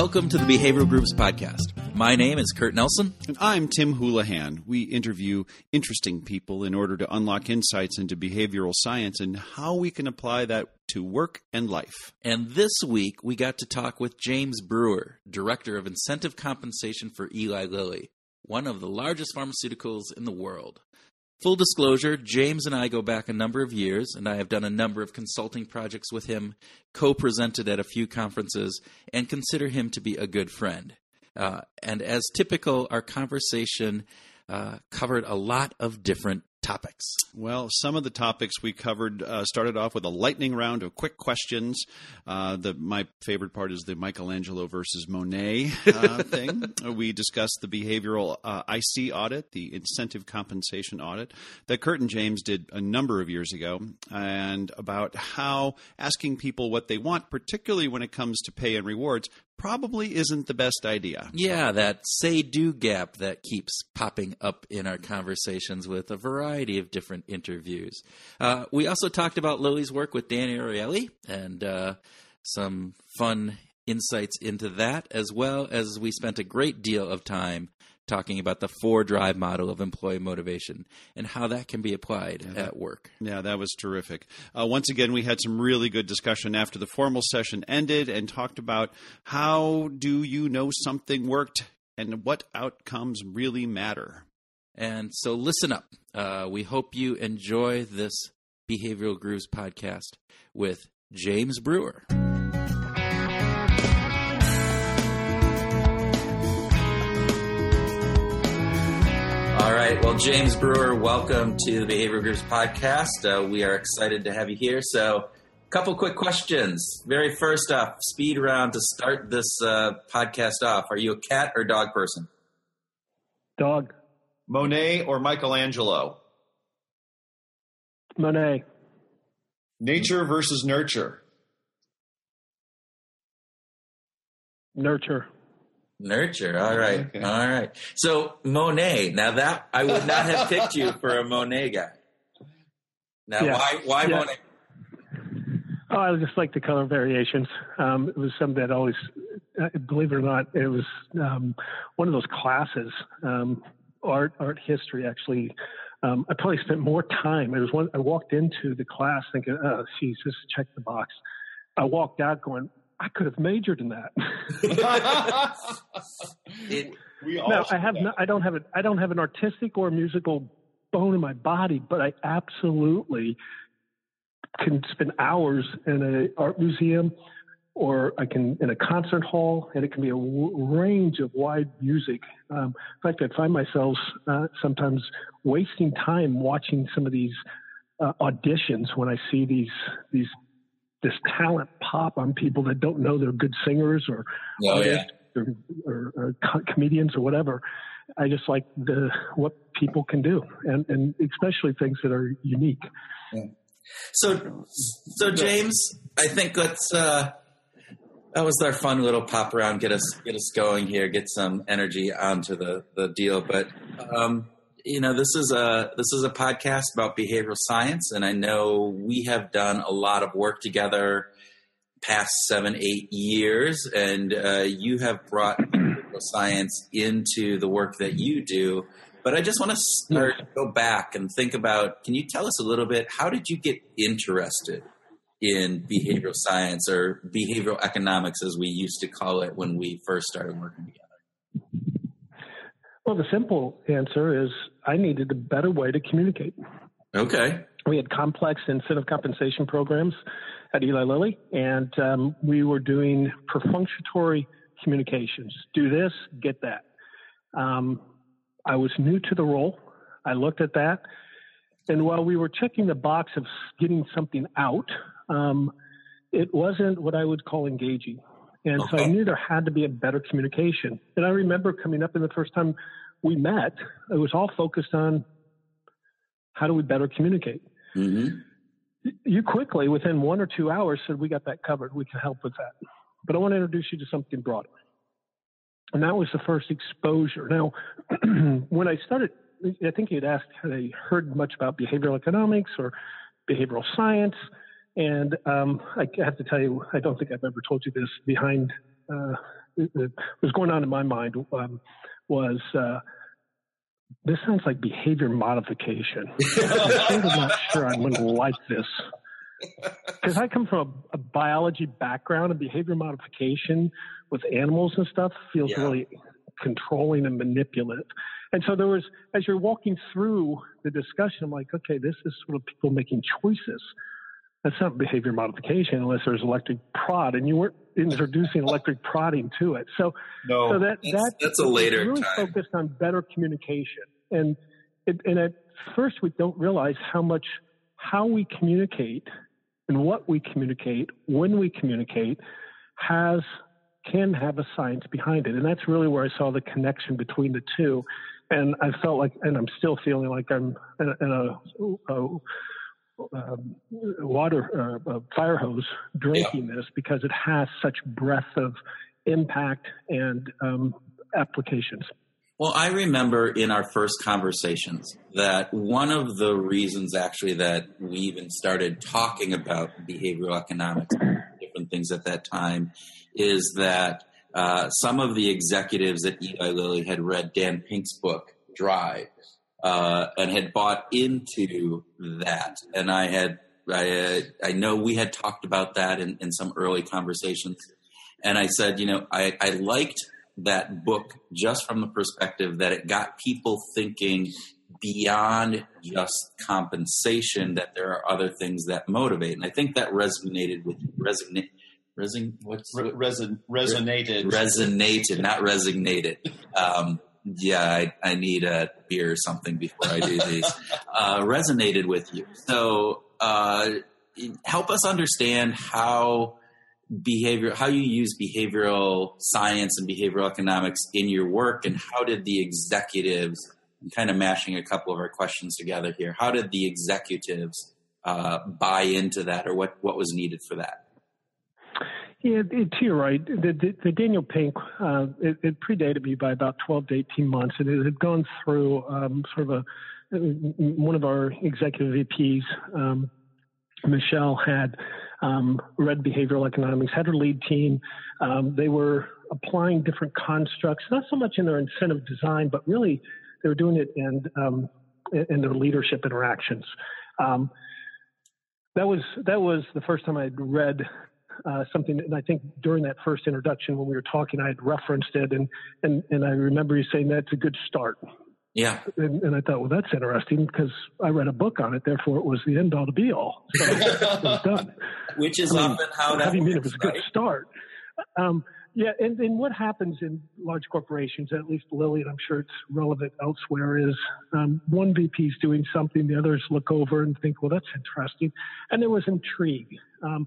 Welcome to the Behavioral Grooves Podcast. My name is Kurt Nelson. And I'm Tim Houlihan. We interview interesting people in order to unlock insights into behavioral science and how we can apply that to work and life. And this week, we got to talk with James Brewer, Director of Incentive Compensation for Eli Lilly, one of the largest pharmaceuticals in the world. Full disclosure, James and I go back a number of years, and I have done a number of consulting projects with him, co presented at a few conferences, and consider him to be a good friend. Uh, and as typical, our conversation uh, covered a lot of different topics. Well, some of the topics we covered uh, started off with a lightning round of quick questions. Uh, the my favorite part is the Michelangelo versus Monet uh, thing. We discussed the behavioral uh, IC audit, the incentive compensation audit that Kurt and James did a number of years ago, and about how asking people what they want, particularly when it comes to pay and rewards, probably isn't the best idea. Yeah, that say do gap that keeps popping up in our conversations with a variety of different interviews. Uh, we also talked about Lilly's work with Dan Ariely and uh, some fun insights into that, as well as we spent a great deal of time talking about the four drive model of employee motivation and how that can be applied yeah, at work. Yeah, that was terrific. Uh, once again, we had some really good discussion after the formal session ended and talked about how do you know something worked and what outcomes really matter. And so listen up. Uh, we hope you enjoy this Behavioral Grooves podcast with James Brewer. Right. Well, James Brewer, welcome to the Behavior Grooves podcast. Uh, we are excited to have you here. So, a couple quick questions. Very first up, speed round to start this uh, podcast off. Are you a cat or dog person? Dog. Monet or Michelangelo? Monet. Nature versus nurture? Nurture. Nurture. All right. Okay. All right. So Monet. Now that I would not have picked you for a Monet guy. Now yeah. why why yeah. Monet? Oh, I just like the color variations. Um, it was something that always, uh, believe it or not, it was um, one of those classes, um, art art history. Actually, um, I probably spent more time. It was one I walked into the class thinking, "Oh, geez, just check the box." I walked out going, I could have majored in that. it, we all no, I have. No, I don't have it. I don't have an artistic or musical bone in my body, but I absolutely can spend hours in an art museum, or I can in a concert hall, and it can be a w- range of wide music. Um, in fact, I find myself uh, sometimes wasting time watching some of these uh, auditions when I see these these this talent pop on people that don't know they're good singers or oh, yeah. or, or, or, comedians or whatever. I just like the what people can do, and and especially things that are unique. Yeah. So, so James, I think let's. Uh, that was our fun little pop around. Get us get us going here. Get some energy onto the the deal. But um, you know this is a this is a podcast about behavioral science and i know we have done a lot of work together past seven eight years and uh, you have brought behavioral science into the work that you do. But i just want to start go back and think about can you tell us a little bit how did you get interested in behavioral science or behavioral economics as we used to call it when we first started working together well, the simple answer is I needed a better way to communicate. Okay. We had complex incentive compensation programs at Eli Lilly, and um, we were doing perfunctory communications. Do this, get that. Um, I was new to the role. I looked at that, and while we were checking the box of getting something out, um, it wasn't what I would call engaging. And okay. so I knew there had to be a better communication. And I remember coming up in the first time we met, it was all focused on how do we better communicate. Mm-hmm. You quickly, within one or two hours, said, We got that covered. We can help with that. But I want to introduce you to something broader. And that was the first exposure. Now, when I started, I think you'd asked had I heard much about behavioral economics or behavioral science. And um, I have to tell you, I don't think I've ever told you this. Behind uh, was going on in my mind um, was uh, this sounds like behavior modification. I'm not sure I'm going to like this because I come from a, a, biology background and behavior modification with animals and stuff feels yeah. really controlling and manipulative. And so there was, as you're walking through the discussion, I'm like, okay, this is sort of people making choices. That's not behavior modification unless there's electric prod, and you weren't introducing electric prodding to it. So, no, so that that's, that that's a later really time. focused on better communication, and it, and at first we don't realize how much how we communicate and what we communicate when we communicate has can have a science behind it, and that's really where I saw the connection between the two. And I felt like, and I'm still feeling like I'm in a, in a, a um, water uh, fire hose drinking yeah. this because it has such breadth of impact and um, applications. Well, I remember in our first conversations that one of the reasons actually that we even started talking about behavioral economics, and different things at that time, is that uh, some of the executives at Eli Lilly had read Dan Pink's book, Drive, uh, and had bought into that. And I had, I, I know we had talked about that in, in some early conversations. And I said, you know, I, I liked that book just from the perspective that it got people thinking beyond just compensation that there are other things that motivate and i think that resonated with resonate reson, what's Re- reson, resonated resonated not resignated um, yeah, I, I, need a beer or something before I do these, uh, resonated with you. So, uh, help us understand how behavior, how you use behavioral science and behavioral economics in your work, and how did the executives, I'm kind of mashing a couple of our questions together here, how did the executives uh, buy into that, or what, what was needed for that? Yeah, it, you're right. The, the, the Daniel Pink, uh, it, it, predated me by about 12 to 18 months, and it had gone through um, sort of a one of our executive VPs, um, Michelle, had um, read behavioral economics, had her lead team. Um, they were applying different constructs, not so much in their incentive design, but really they were doing it in um, in their leadership interactions. Um, that was that was the first time I'd read uh, something, and I think during that first introduction when we were talking, I had referenced it, and and and I remember you saying that's a good start. Yeah. And, and I thought, well, that's interesting because I read a book on it, therefore it was the end all to be all. So done. Which is I mean, often how that. How do you mean it was a good start? Um, yeah, and, and what happens in large corporations, at least Lilly, and I'm sure it's relevant elsewhere, is um, one VP is doing something, the others look over and think, well, that's interesting. And there was intrigue. Um,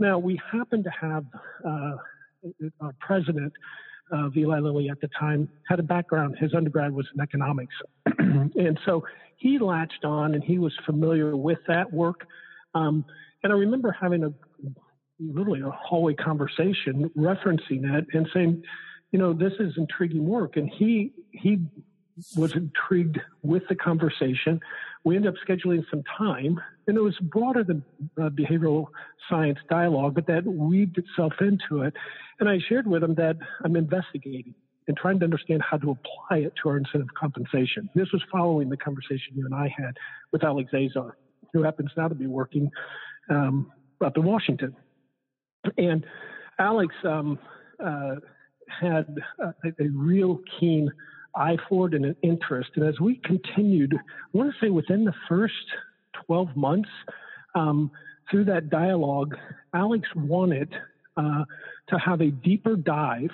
now, we happen to have uh, our president of Eli Lilly at the time had a background. His undergrad was in economics. and so he latched on and he was familiar with that work. Um, and I remember having a literally a hallway conversation referencing it and saying, you know, this is intriguing work. And he, he was intrigued with the conversation. We ended up scheduling some time, and it was broader than uh, behavioral science dialogue, but that weaved itself into it. And I shared with him that I'm investigating and trying to understand how to apply it to our incentive compensation. This was following the conversation you and I had with Alex Azar, who happens now to be working um, up in Washington. And Alex um, uh, had a, a real keen eye for it and an interest. And as we continued, I want to say within the first 12 months, um, through that dialogue, Alex wanted uh, to have a deeper dive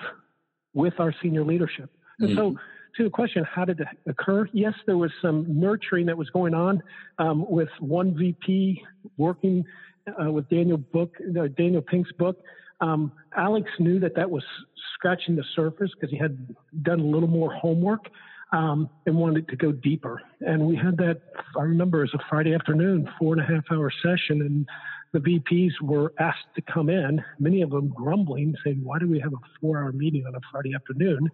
with our senior leadership. And mm-hmm. so, to the question, how did it occur? Yes, there was some nurturing that was going on um, with one VP working uh, with Daniel book, uh, Daniel Pink's book, um, Alex knew that that was scratching the surface because he had done a little more homework um, and wanted to go deeper. And we had that, I remember, as a Friday afternoon, four and a half hour session, and the VPs were asked to come in, many of them grumbling, saying, Why do we have a four hour meeting on a Friday afternoon?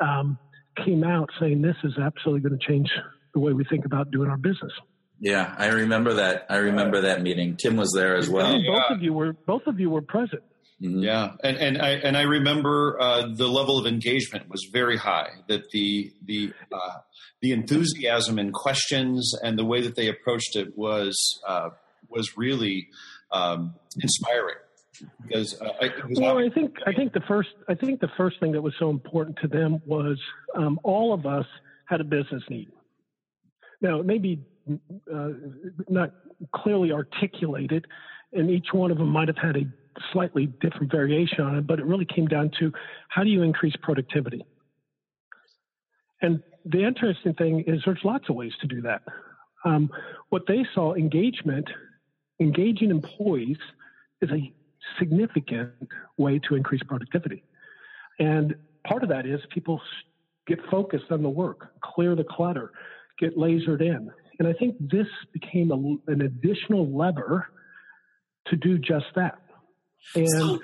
Um, came out saying, This is absolutely going to change the way we think about doing our business. Yeah, I remember that. I remember that meeting. Tim was there as well. both of you were both of you were present. Mm-hmm. Yeah, and and I and I remember uh, the level of engagement was very high. That the the uh, the enthusiasm and questions and the way that they approached it was uh, was really um, inspiring. Because uh, well, I think I think the first I think the first thing that was so important to them was um, all of us had a business need. Now, maybe uh, not clearly articulated, and each one of them might have had a slightly different variation on it, but it really came down to how do you increase productivity? And the interesting thing is there's lots of ways to do that. Um, what they saw engagement, engaging employees is a significant way to increase productivity. And part of that is people get focused on the work, clear the clutter, get lasered in. And I think this became a, an additional lever to do just that. And so,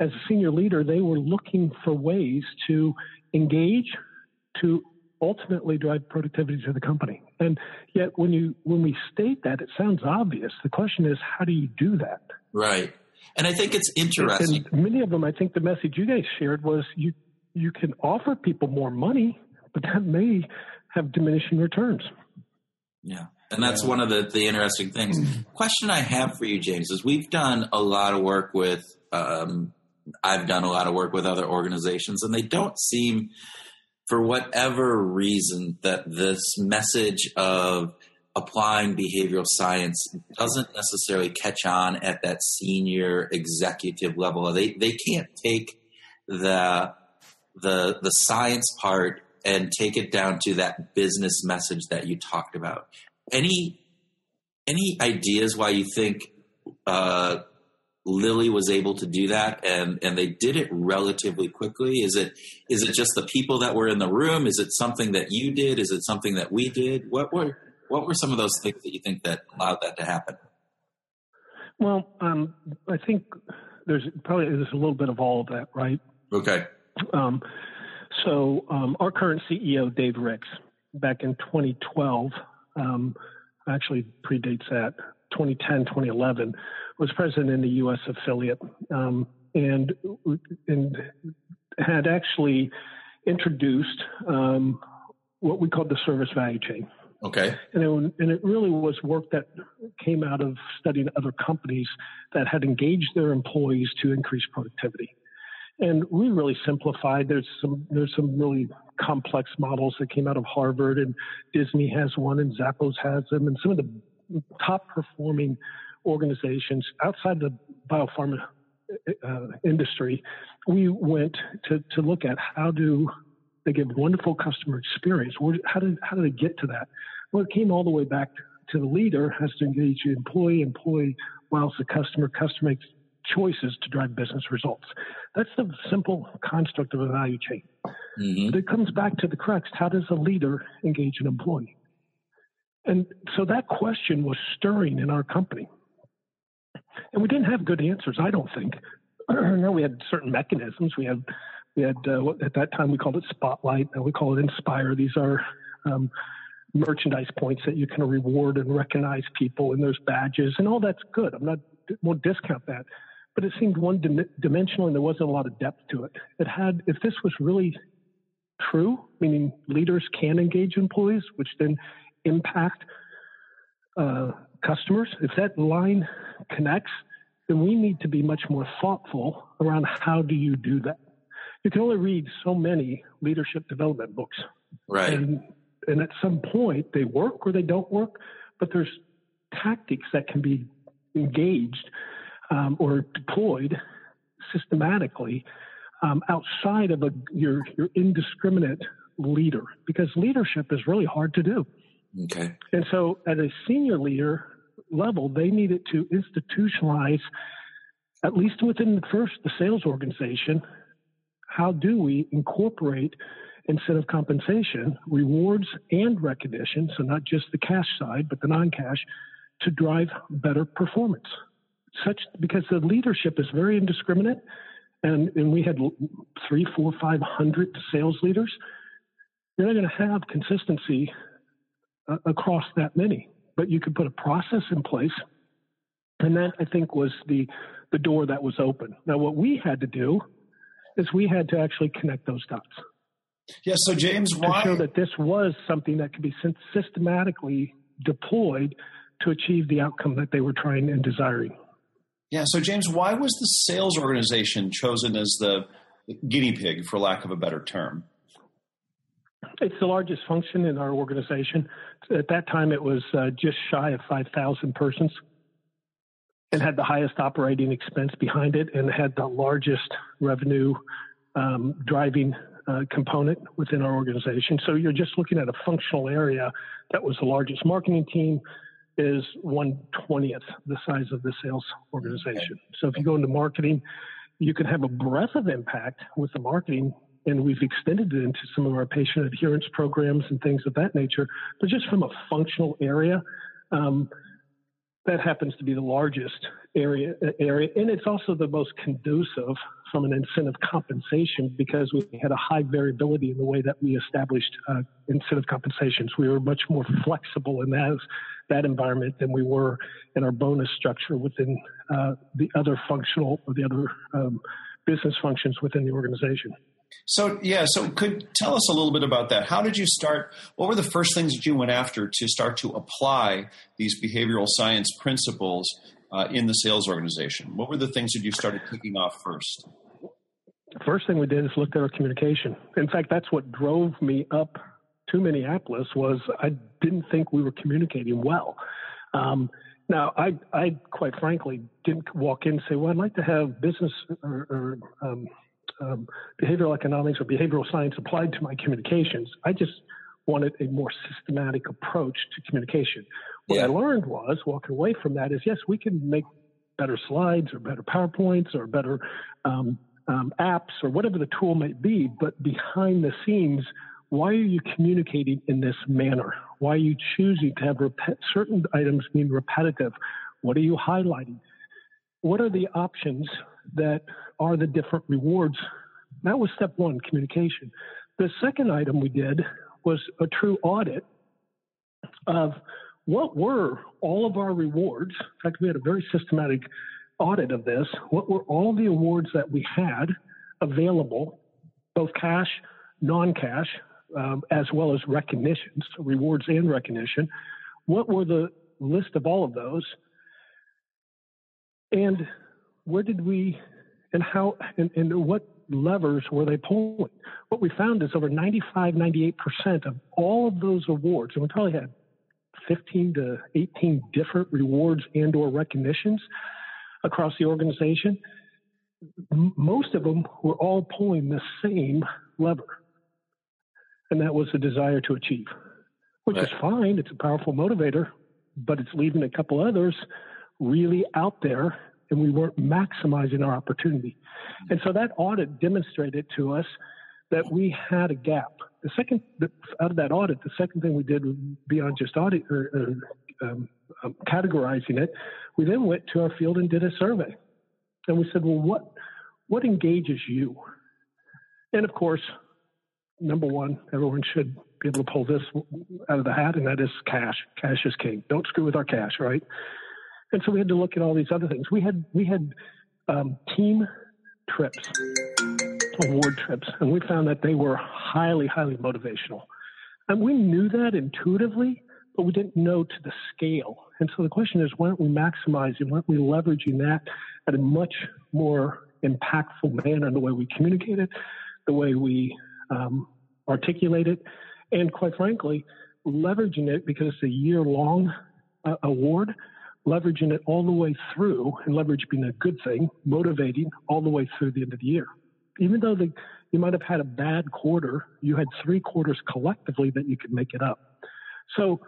as a senior leader, they were looking for ways to engage, to ultimately drive productivity to the company. And yet, when you when we state that, it sounds obvious. The question is, how do you do that? Right. And I think it's interesting. And many of them, I think the message you guys shared was you you can offer people more money, but that may have diminishing returns. Yeah. And that's yeah. one of the, the interesting things. Mm-hmm. Question I have for you, James, is we've done a lot of work with, um, I've done a lot of work with other organizations, and they don't seem, for whatever reason, that this message of applying behavioral science doesn't necessarily catch on at that senior executive level. They they can't take the the the science part and take it down to that business message that you talked about any any ideas why you think uh, Lilly was able to do that and and they did it relatively quickly? Is it is it just the people that were in the room? Is it something that you did? Is it something that we did? What were what were some of those things that you think that allowed that to happen? Well, um, I think there's probably there's a little bit of all of that, right? Okay. Um, so um, our current CEO, Dave Ricks, back in 2012, um, actually predates that, 2010, 2011, was president in the U.S. affiliate, um, and and had actually introduced um, what we called the service value chain. Okay. And it, and it really was work that came out of studying other companies that had engaged their employees to increase productivity and we really simplified. There's some there's some really complex models that came out of Harvard, and Disney has one, and Zappos has them, and some of the top performing organizations outside the biopharma uh, industry. We went to to look at how do they give wonderful customer experience. How did how did they get to that? Well, it came all the way back to the leader has to engage the employee, employee whilst the customer, customer choices to drive business results. That's the simple construct of a value chain. Mm-hmm. But it comes back to the crux how does a leader engage an employee? And so that question was stirring in our company. And we didn't have good answers, I don't think. no, we had certain mechanisms. We had, we had uh, at that time we called it Spotlight. Now we call it Inspire. These are um, merchandise points that you can reward and recognize people, and there's badges, and all that's good. I'm not won't discount that but it seemed one dim- dimensional and there wasn't a lot of depth to it. It had, if this was really true, meaning leaders can engage employees, which then impact uh, customers, if that line connects, then we need to be much more thoughtful around how do you do that. You can only read so many leadership development books. Right. And, and at some point, they work or they don't work, but there's tactics that can be engaged um, or deployed systematically um, outside of a, your your indiscriminate leader because leadership is really hard to do. Okay. And so, at a senior leader level, they needed to institutionalize, at least within the first the sales organization, how do we incorporate incentive compensation, rewards, and recognition, so not just the cash side, but the non cash, to drive better performance such because the leadership is very indiscriminate, and and we had three, four, five hundred sales leaders. You're not going to have consistency uh, across that many, but you could put a process in place And that I think was the the door that was open. Now, what we had to do is we had to actually connect those dots. Yeah. So, James, why to show that this was something that could be systematically deployed to achieve the outcome that they were trying and desiring. Yeah. So, James, why was the sales organization chosen as the guinea pig, for lack of a better term? It's the largest function in our organization. At that time, it was uh, just shy of 5,000 persons and had the highest operating expense behind it and had the largest revenue um, driving uh, component within our organization. So you're just looking at a functional area that was the largest marketing team is 120th the size of the sales organization. So if you go into marketing, you can have a breadth of impact with the marketing and we've extended it into some of our patient adherence programs and things of that nature. But just from a functional area, um, that happens to be the largest area, area, and it's also the most conducive from an incentive compensation because we had a high variability in the way that we established uh, incentive compensations. We were much more flexible in that that environment than we were in our bonus structure within uh, the other functional or the other um, business functions within the organization. So yeah, so could tell us a little bit about that. How did you start? What were the first things that you went after to start to apply these behavioral science principles uh, in the sales organization? What were the things that you started kicking off first? First thing we did is looked at our communication. In fact, that's what drove me up to Minneapolis. Was I didn't think we were communicating well. Um, now, I, I quite frankly didn't walk in and say, "Well, I'd like to have business or, or um, um, behavioral economics or behavioral science applied to my communications. I just wanted a more systematic approach to communication. What yeah. I learned was walking away from that is yes, we can make better slides or better PowerPoints or better um, um, apps or whatever the tool might be, but behind the scenes, why are you communicating in this manner? Why are you choosing to have rep- certain items being repetitive? What are you highlighting? What are the options that are the different rewards. That was step one, communication. The second item we did was a true audit of what were all of our rewards. In fact, we had a very systematic audit of this. What were all the awards that we had available, both cash, non cash, um, as well as recognitions, rewards and recognition? What were the list of all of those? And where did we and how and, and what levers were they pulling? What we found is over 95, 98% of all of those awards, and we probably had 15 to 18 different rewards and or recognitions across the organization. Most of them were all pulling the same lever, and that was the desire to achieve, which right. is fine. It's a powerful motivator, but it's leaving a couple others really out there and we weren't maximizing our opportunity. And so that audit demonstrated to us that we had a gap. The second, out of that audit, the second thing we did beyond just audit or, or um, um, categorizing it, we then went to our field and did a survey. And we said, well, what, what engages you? And of course, number one, everyone should be able to pull this out of the hat, and that is cash. Cash is king. Don't screw with our cash, right? And so we had to look at all these other things. We had we had um, team trips, award trips, and we found that they were highly, highly motivational. And we knew that intuitively, but we didn't know to the scale. And so the question is, why aren't we maximizing, why aren't we leveraging that at a much more impactful manner in the way we communicate it, the way we um, articulate it, and quite frankly, leveraging it because it's a year long uh, award leveraging it all the way through, and leverage being a good thing, motivating all the way through the end of the year. Even though the, you might have had a bad quarter, you had three quarters collectively that you could make it up. So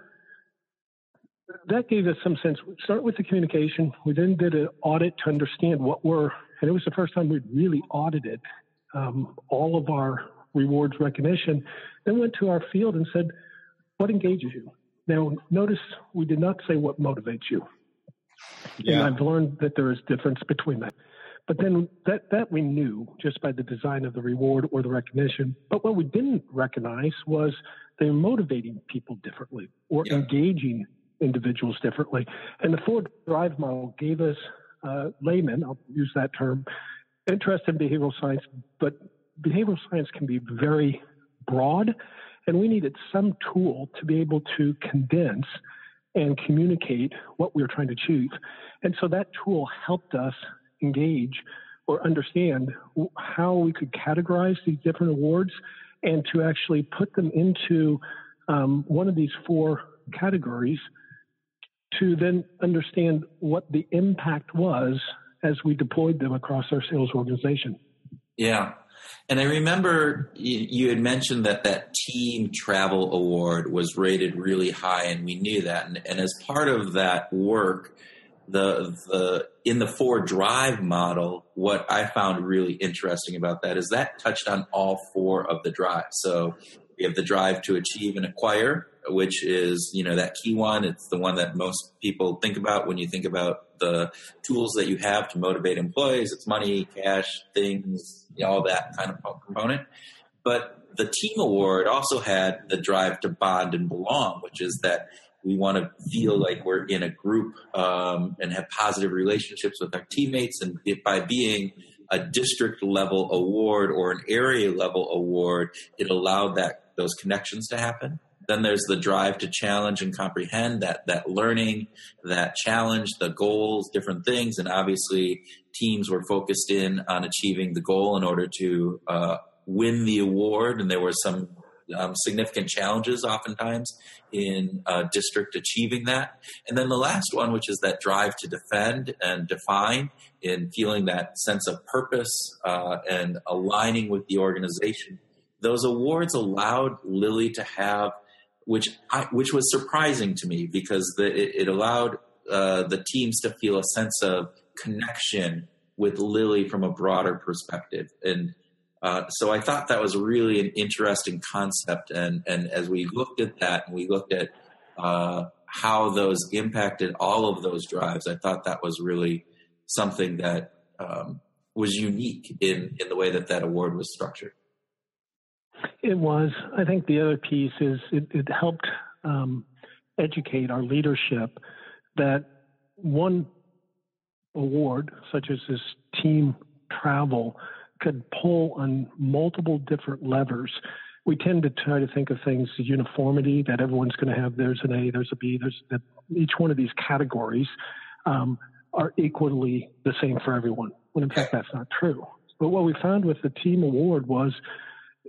that gave us some sense. We start with the communication. We then did an audit to understand what were, and it was the first time we'd really audited um, all of our rewards recognition. Then went to our field and said, what engages you? Now, notice we did not say what motivates you. Yeah. And I've learned that there is difference between that. But then that, that we knew just by the design of the reward or the recognition. But what we didn't recognize was they're motivating people differently or yeah. engaging individuals differently. And the four drive model gave us uh, laymen, I'll use that term, interest in behavioral science, but behavioral science can be very broad, and we needed some tool to be able to condense and communicate what we were trying to achieve. And so that tool helped us engage or understand how we could categorize these different awards and to actually put them into um, one of these four categories to then understand what the impact was as we deployed them across our sales organization. Yeah. And I remember you, had mentioned that that team travel award was rated really high, and we knew that. And, and as part of that work, the the in the four drive model, what I found really interesting about that is that touched on all four of the drives. So we have the drive to achieve and acquire, which is you know that key one. It's the one that most people think about when you think about the tools that you have to motivate employees. It's money, cash, things, all that kind of component. But the team award also had the drive to bond and belong, which is that we want to feel like we're in a group um, and have positive relationships with our teammates. And by being a district level award or an area level award, it allowed that those connections to happen. Then there's the drive to challenge and comprehend that that learning, that challenge, the goals, different things, and obviously teams were focused in on achieving the goal in order to uh, win the award. And there were some um, significant challenges oftentimes in a district achieving that. And then the last one, which is that drive to defend and define in feeling that sense of purpose uh, and aligning with the organization. Those awards allowed Lilly to have, which I, which was surprising to me because the, it, it, allowed uh, the teams to feel a sense of connection with Lilly from a broader perspective. And uh, so I thought that was really an interesting concept. And, and as we looked at that and we looked at uh, how those impacted all of those drives, I thought that was really something that um, was unique in, in the way that that award was structured. It was. I think the other piece is it, it helped um, educate our leadership that one award, such as this team travel, could pull on multiple different levers. We tend to try to think of things as uniformity, that everyone's going to have there's an A, there's a B, there's that each one of these categories um, are equally the same for everyone. When in fact that's not true. But what we found with the team award was,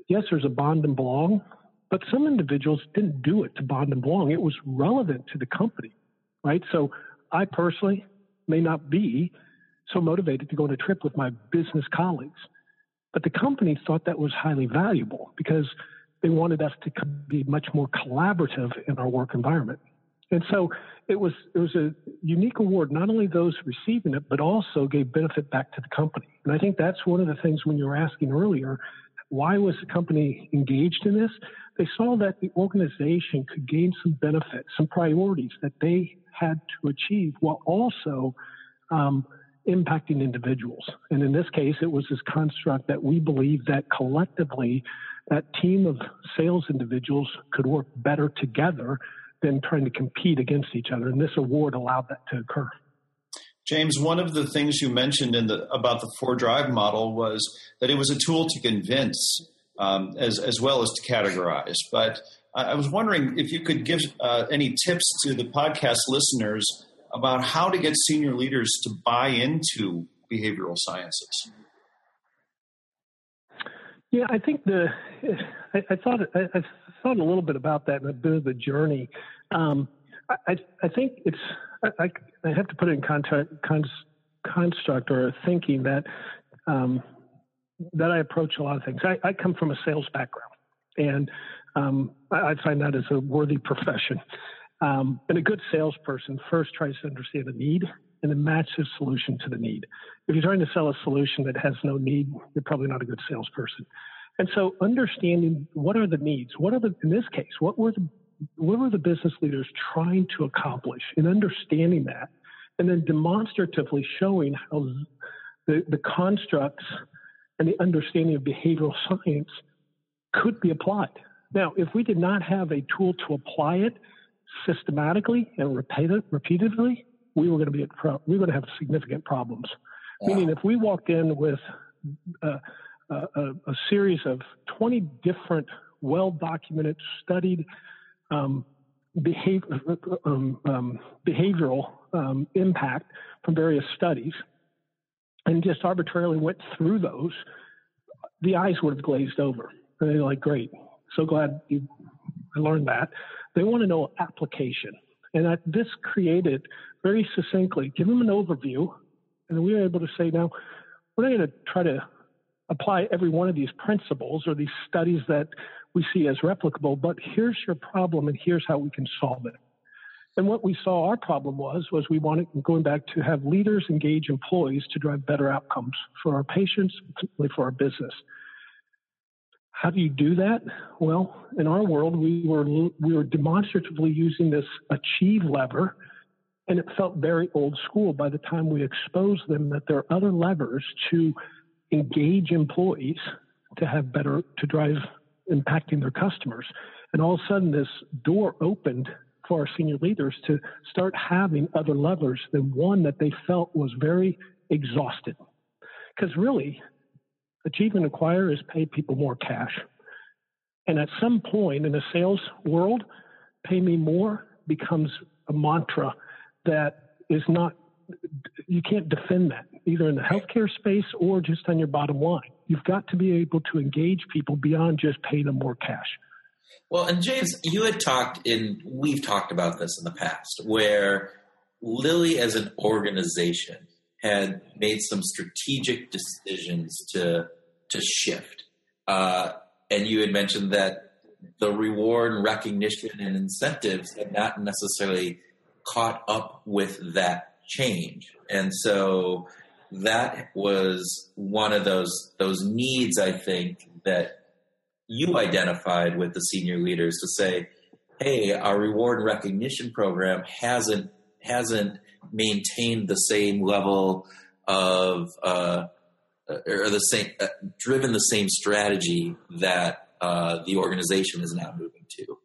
yes, there's a bond and belong, but some individuals didn't do it to bond and belong. It was relevant to the company, right? So I personally may not be so motivated to go on a trip with my business colleagues. But the company thought that was highly valuable because they wanted us to be much more collaborative in our work environment. And so it was it was a unique award, not only those receiving it, but also gave benefit back to the company. And I think that's one of the things when you were asking earlier, why was the company engaged in this? They saw that the organization could gain some benefits, some priorities that they had to achieve, while also um, impacting individuals. And in this case, it was this construct that we believe that collectively, that team of sales individuals could work better together than trying to compete against each other. And this award allowed that to occur. James, one of the things you mentioned in the, about the four drive model was that it was a tool to convince um, as, as well as to categorize. But I was wondering if you could give uh, any tips to the podcast listeners about how to get senior leaders to buy into behavioral sciences? Yeah, I think the I, I thought I, I, thought a little bit about that and a bit of the journey. Um, I, I think it's I, I have to put it in context, construct or thinking that um, that I approach a lot of things. I, I come from a sales background, and um, I, find that as a worthy profession. Um, and a good salesperson first tries to understand the need and then match the solution to the need. If you're trying to sell a solution that has no need, you're probably not a good salesperson. And so understanding what are the needs, what are the, in this case, what were the, what were the business leaders trying to accomplish and understanding that and then demonstratively showing how the, the constructs and the understanding of behavioral science could be applied. Now, if we did not have a tool to apply it, systematically and repeated, repeatedly, we were going to be at pro- we were going to have significant problems. Wow. Meaning, if we walked in with uh, a, a, a, series of 20 different, well documented, studied um, behavior, um, um, behavioral um, impact from various studies, and just arbitrarily went through those, the eyes would have glazed over. And they're like, "Great, so glad you I learned that." They want to know application, and that, this created very succinctly give them an overview, and we were able to say, "Now, we're not going to try to apply every one of these principles or these studies that we see as replicable, but here's your problem and here's how we can solve it. And what we saw our problem was, was we wanted, going back to have leaders engage employees to drive better outcomes for our patients, particularly for our business. How do you do that? Well, in our world, we were, we were demonstratively using this achieve lever, and it felt very old school by the time we exposed them that there are other levers to engage employees to have better, to drive impacting their customers. And all of a sudden, this door opened for our senior leaders to start having other levers than one that they felt was very exhausted. Because really, achievement acquire is pay people more cash. And at some point in the sales world, pay me more becomes a mantra that is not, you can't defend that either in the healthcare space or just on your bottom line. You've got to be able to engage people beyond just paying them more cash. Well, and James, you had talked in, we've talked about this in the past, where Lilly as an organization had made some strategic decisions to to shift. Uh, and you had mentioned that the reward and recognition and incentives had not necessarily caught up with that change. And so that was one of those those needs I think that you identified with the senior leaders to say, "Hey, our reward and recognition program hasn't hasn't maintained the same level of uh, or the same uh, driven the same strategy that uh, the organization is now moving to."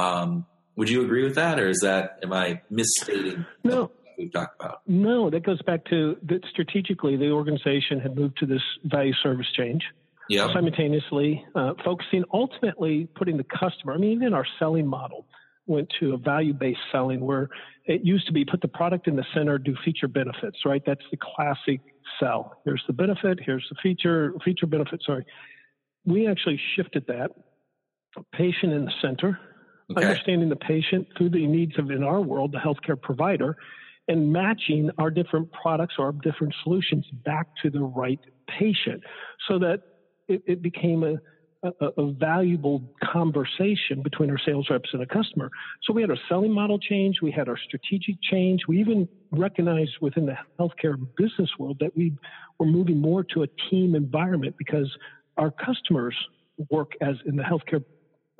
Um, would you agree with that, or is that am I misstating? No, we've talked about? No, that goes back to that strategically the organization had moved to this value service chain. Yep. Simultaneously, uh, focusing ultimately putting the customer, I mean, even our selling model went to a value based selling where it used to be put the product in the center, do feature benefits, right? That's the classic sell. Here's the benefit, here's the feature, feature benefit, sorry. We actually shifted that, patient in the center, okay. understanding the patient through the needs of, in our world, the healthcare provider, and matching our different products or our different solutions back to the right patient so that it, it became a, a, a, valuable conversation between our sales reps and a customer. So we had our selling model change, we had our strategic change, we even recognized within the healthcare business world that we were moving more to a team environment because our customers work as in the healthcare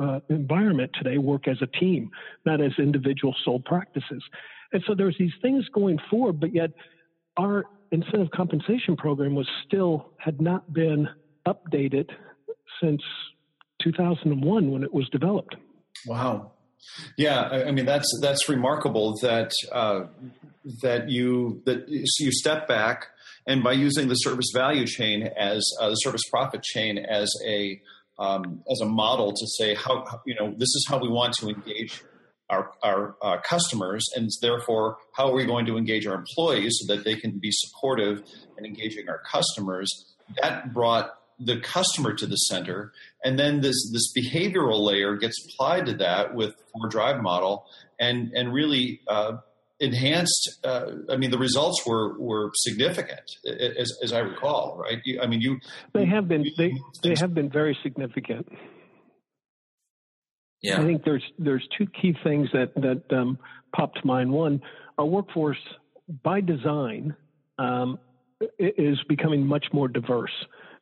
uh, environment today work as a team, not as individual sole practices. And so there's these things going forward, but yet our incentive compensation program was still had not been updated since 2001 when it was developed. Wow. Yeah, I, mean that's that's remarkable that uh, that you that you step back and by using the service value chain as uh, the service profit chain as a um, as a model to say how you know this is how we want to engage our, our uh, customers, and therefore, how are we going to engage our employees so that they can be supportive and engaging our customers? That brought the customer to the center, and then this this behavioral layer gets applied to that with four drive model, and and really uh, enhanced. Uh, I mean, the results were were significant, as, as I recall. Right? I mean, you they have been they they have been very significant. Yeah. I think there's there's two key things that that um, pop to mind. One, our workforce by design um, is becoming much more diverse.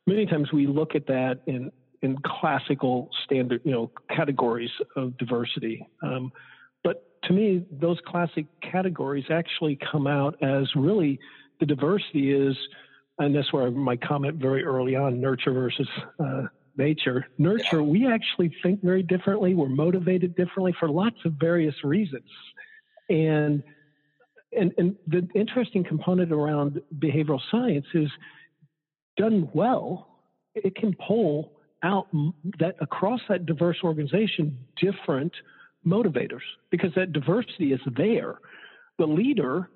Many times we look at that in in classical standard you know categories of diversity. Um, but to me, those classic categories actually come out as really the diversity is, and that's where my comment very early on, nurture versus uh, nature. Nurture, yeah. we actually think very differently. We're motivated differently for lots of various reasons. And and, and the interesting component around behavioral science is done well, it can pull out that across that diverse organization different motivators because that diversity is there. The leader,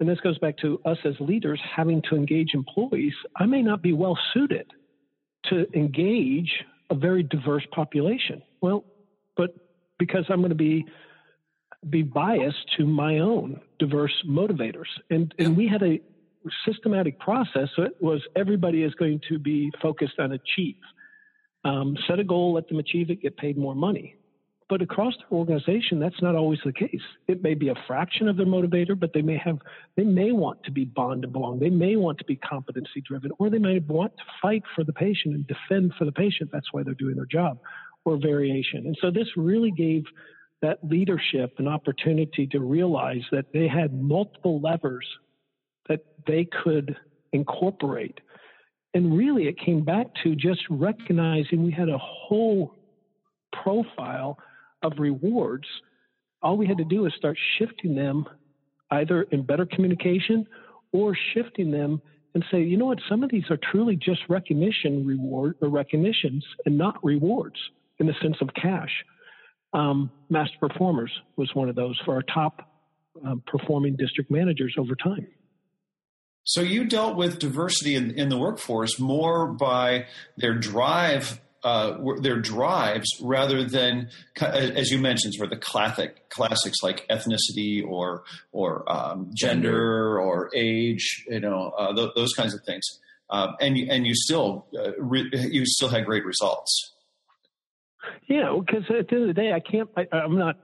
and this goes back to us as leaders having to engage employees, I may not be well suited to engage a very diverse population. Well, but because I'm going to be be biased to my own diverse motivators. And, and we had a systematic process. So it was everybody is going to be focused on achieve. Um, set a goal, let them achieve it, get paid more money. But across the organization, that's not always the case. It may be a fraction of their motivator, but they may have, they may want to be bond and belong. They may want to be competency driven, or they may want to fight for the patient and defend for the patient. That's why they're doing their job, or variation. And so this really gave that leadership an opportunity to realize that they had multiple levers that they could incorporate. And really, it came back to just recognizing we had a whole profile of rewards. All we had to do is start shifting them either in better communication or shifting them and say, you know what, some of these are truly just recognition reward or recognitions and not rewards in the sense of cash um, master performers was one of those for our top um, performing district managers over time. So you dealt with diversity in, in the workforce more by their drive, uh, their drives, rather than, as you mentioned, sort of the classic classics like ethnicity or or um, gender, or age, you know, uh, th- those kinds of things. Uh, and you, and you still uh, re- you still had great results. Yeah, because at the end of the day, I can't. I, am not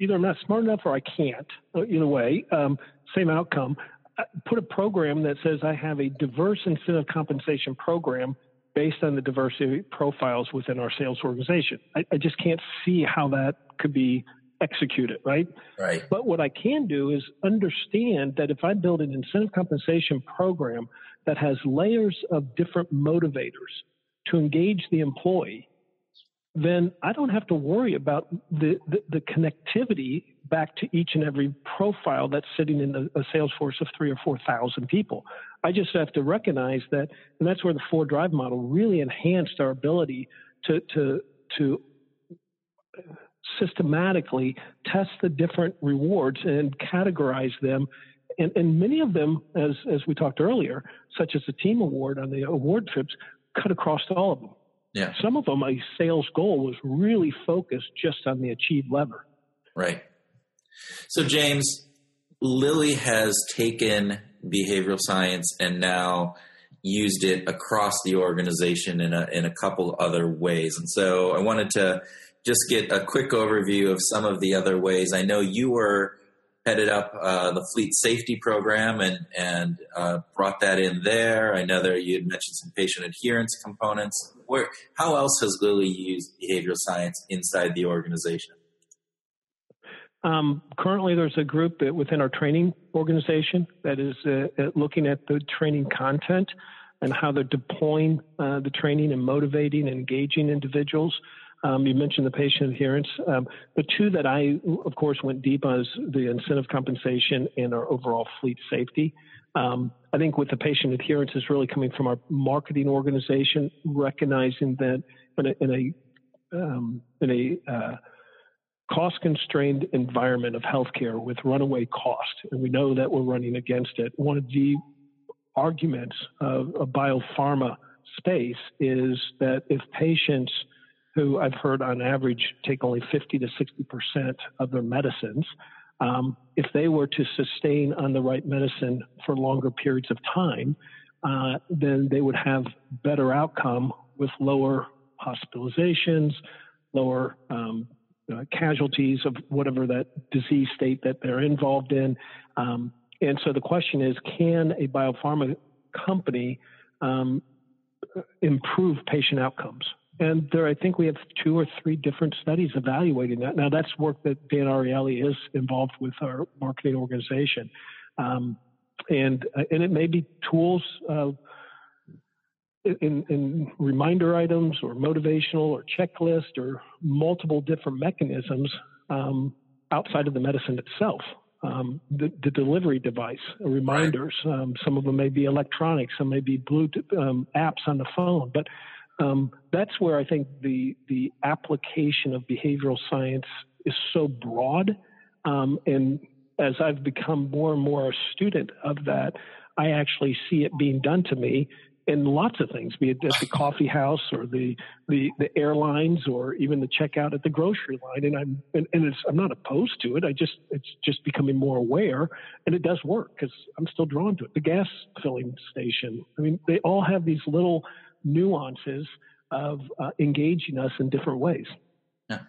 either. I'm not smart enough, or I can't. Uh, either way, um, same outcome. I put a program that says I have a diverse incentive compensation program based on the diversity profiles within our sales organization. I, I just can't see how that could be executed, right? Right. But what I can do is understand that if I build an incentive compensation program that has layers of different motivators to engage the employee then I don't have to worry about the, the, the, connectivity back to each and every profile that's sitting in a sales force of three or 4,000 people. I just have to recognize that, and that's where the four drive model really enhanced our ability to, to, to systematically test the different rewards and categorize them. And, and many of them, as, as we talked earlier, such as the team award on the award trips, cut across all of them. Yeah. Some of them, a sales goal was really focused just on the achieve lever. Right. So, James, Lilly has taken behavioral science and now used it across the organization in a, in a couple other ways. And so I wanted to just get a quick overview of some of the other ways. I know you were headed up uh, the fleet safety program and and uh, brought that in there. I know that you had mentioned some patient adherence components. Where how else has Lilly used behavioral science inside the organization? Um, currently, there's a group that within our training organization that is uh, looking at the training content and how they're deploying uh, the training and motivating and engaging individuals. Um, you mentioned the patient adherence. Um, the two that I, of course, went deep on is the incentive compensation and our overall fleet safety. Um, I think with the patient adherence is really coming from our marketing organization, recognizing that in a, in a, um, in a uh, cost constrained environment of healthcare with runaway cost, and we know that we're running against it. One of the arguments of a biopharma space is that if patients who I've heard on average take only 50 to 60 percent of their medicines. Um, if they were to sustain on the right medicine for longer periods of time, uh, then they would have better outcome with lower hospitalizations, lower um, uh, casualties of whatever that disease state that they're involved in. Um, and so the question is, can a biopharma company um, improve patient outcomes? And there, I think we have two or three different studies evaluating that. Now, that's work that Dan Ariely is involved with our marketing organization. Um, and, uh, and it may be tools, uh, in, in reminder items or motivational or checklist or multiple different mechanisms um, outside of the medicine itself. Um, the, the, delivery device, reminders. Um, some of them may be electronic, some may be Bluetooth um, apps on the phone. But um, that's where I think the the application of behavioral science is so broad. Um, and as I've become more and more a student of that, I actually see it being done to me in lots of things, be it at the coffee house or the, the, the airlines or even the checkout at the grocery line. And I'm, and, and it's, I'm not opposed to it. I just, it's just becoming more aware and it does work because I'm still drawn to it. The gas filling station. I mean, they all have these little nuances of uh, engaging us in different ways. Yeah.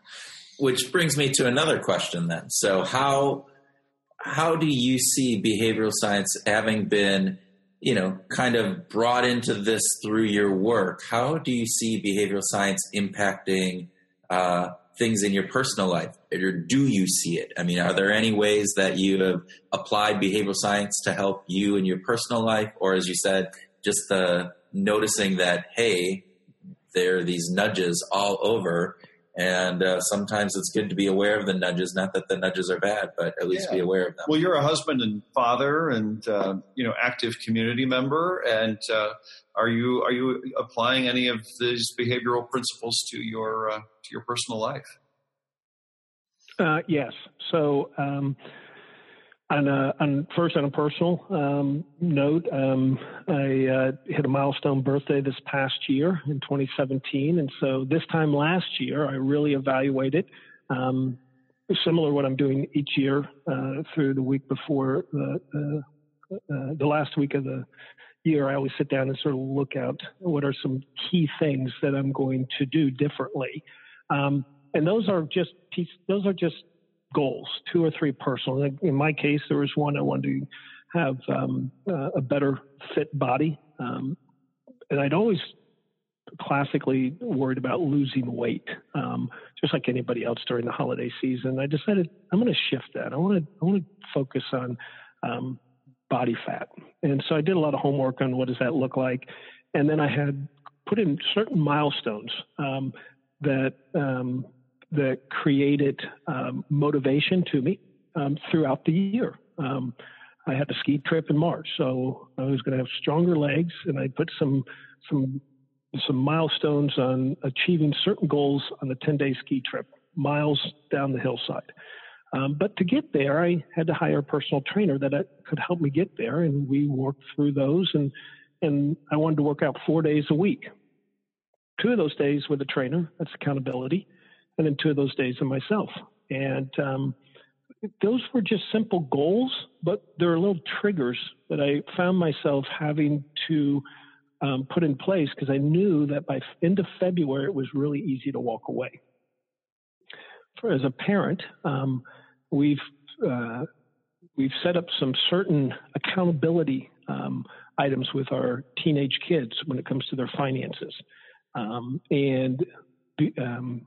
Which brings me to another question then. So how, how do you see behavioral science having been you know, kind of brought into this through your work, how do you see behavioral science impacting uh, things in your personal life? Or do you see it? I mean, are there any ways that you have applied behavioral science to help you in your personal life? Or as you said, just the noticing that, hey, there are these nudges all over and uh, sometimes it's good to be aware of the nudges. Not that the nudges are bad, but at least yeah. be aware of them. Well, you're a husband and father, and uh, you know, active community member. And uh, are you are you applying any of these behavioral principles to your uh, to your personal life? Uh, yes. So. Um, on, a, on first on a personal um, note, um, I uh, hit a milestone birthday this past year in 2017, and so this time last year I really evaluated. Um, similar what I'm doing each year uh, through the week before the uh, the last week of the year. I always sit down and sort of look out what are some key things that I'm going to do differently, um, and those are just those are just goals, two or three personal. In my case, there was one I wanted to have um, uh, a better fit body, um, and I'd always classically worried about losing weight, um, just like anybody else during the holiday season. I decided I'm going to shift that. I want to I want to focus on um, body fat, and so I did a lot of homework on what does that look like, and then I had put in certain milestones um, that um, that created um, motivation to me um, throughout the year. Um, I had a ski trip in March, so I was going to have stronger legs, and I put some some some milestones on achieving certain goals on the 10 day ski trip, miles down the hillside. Um, but to get there, I had to hire a personal trainer that could help me get there, and we worked through those. and And I wanted to work out four days a week. Two of those days with a trainer, that's accountability and then two of those days of myself. And um, those were just simple goals, but there are little triggers that I found myself having to um, put in place because I knew that by end of February it was really easy to walk away. For, as a parent, um, we've uh, we've set up some certain accountability um, items with our teenage kids when it comes to their finances, um, and um,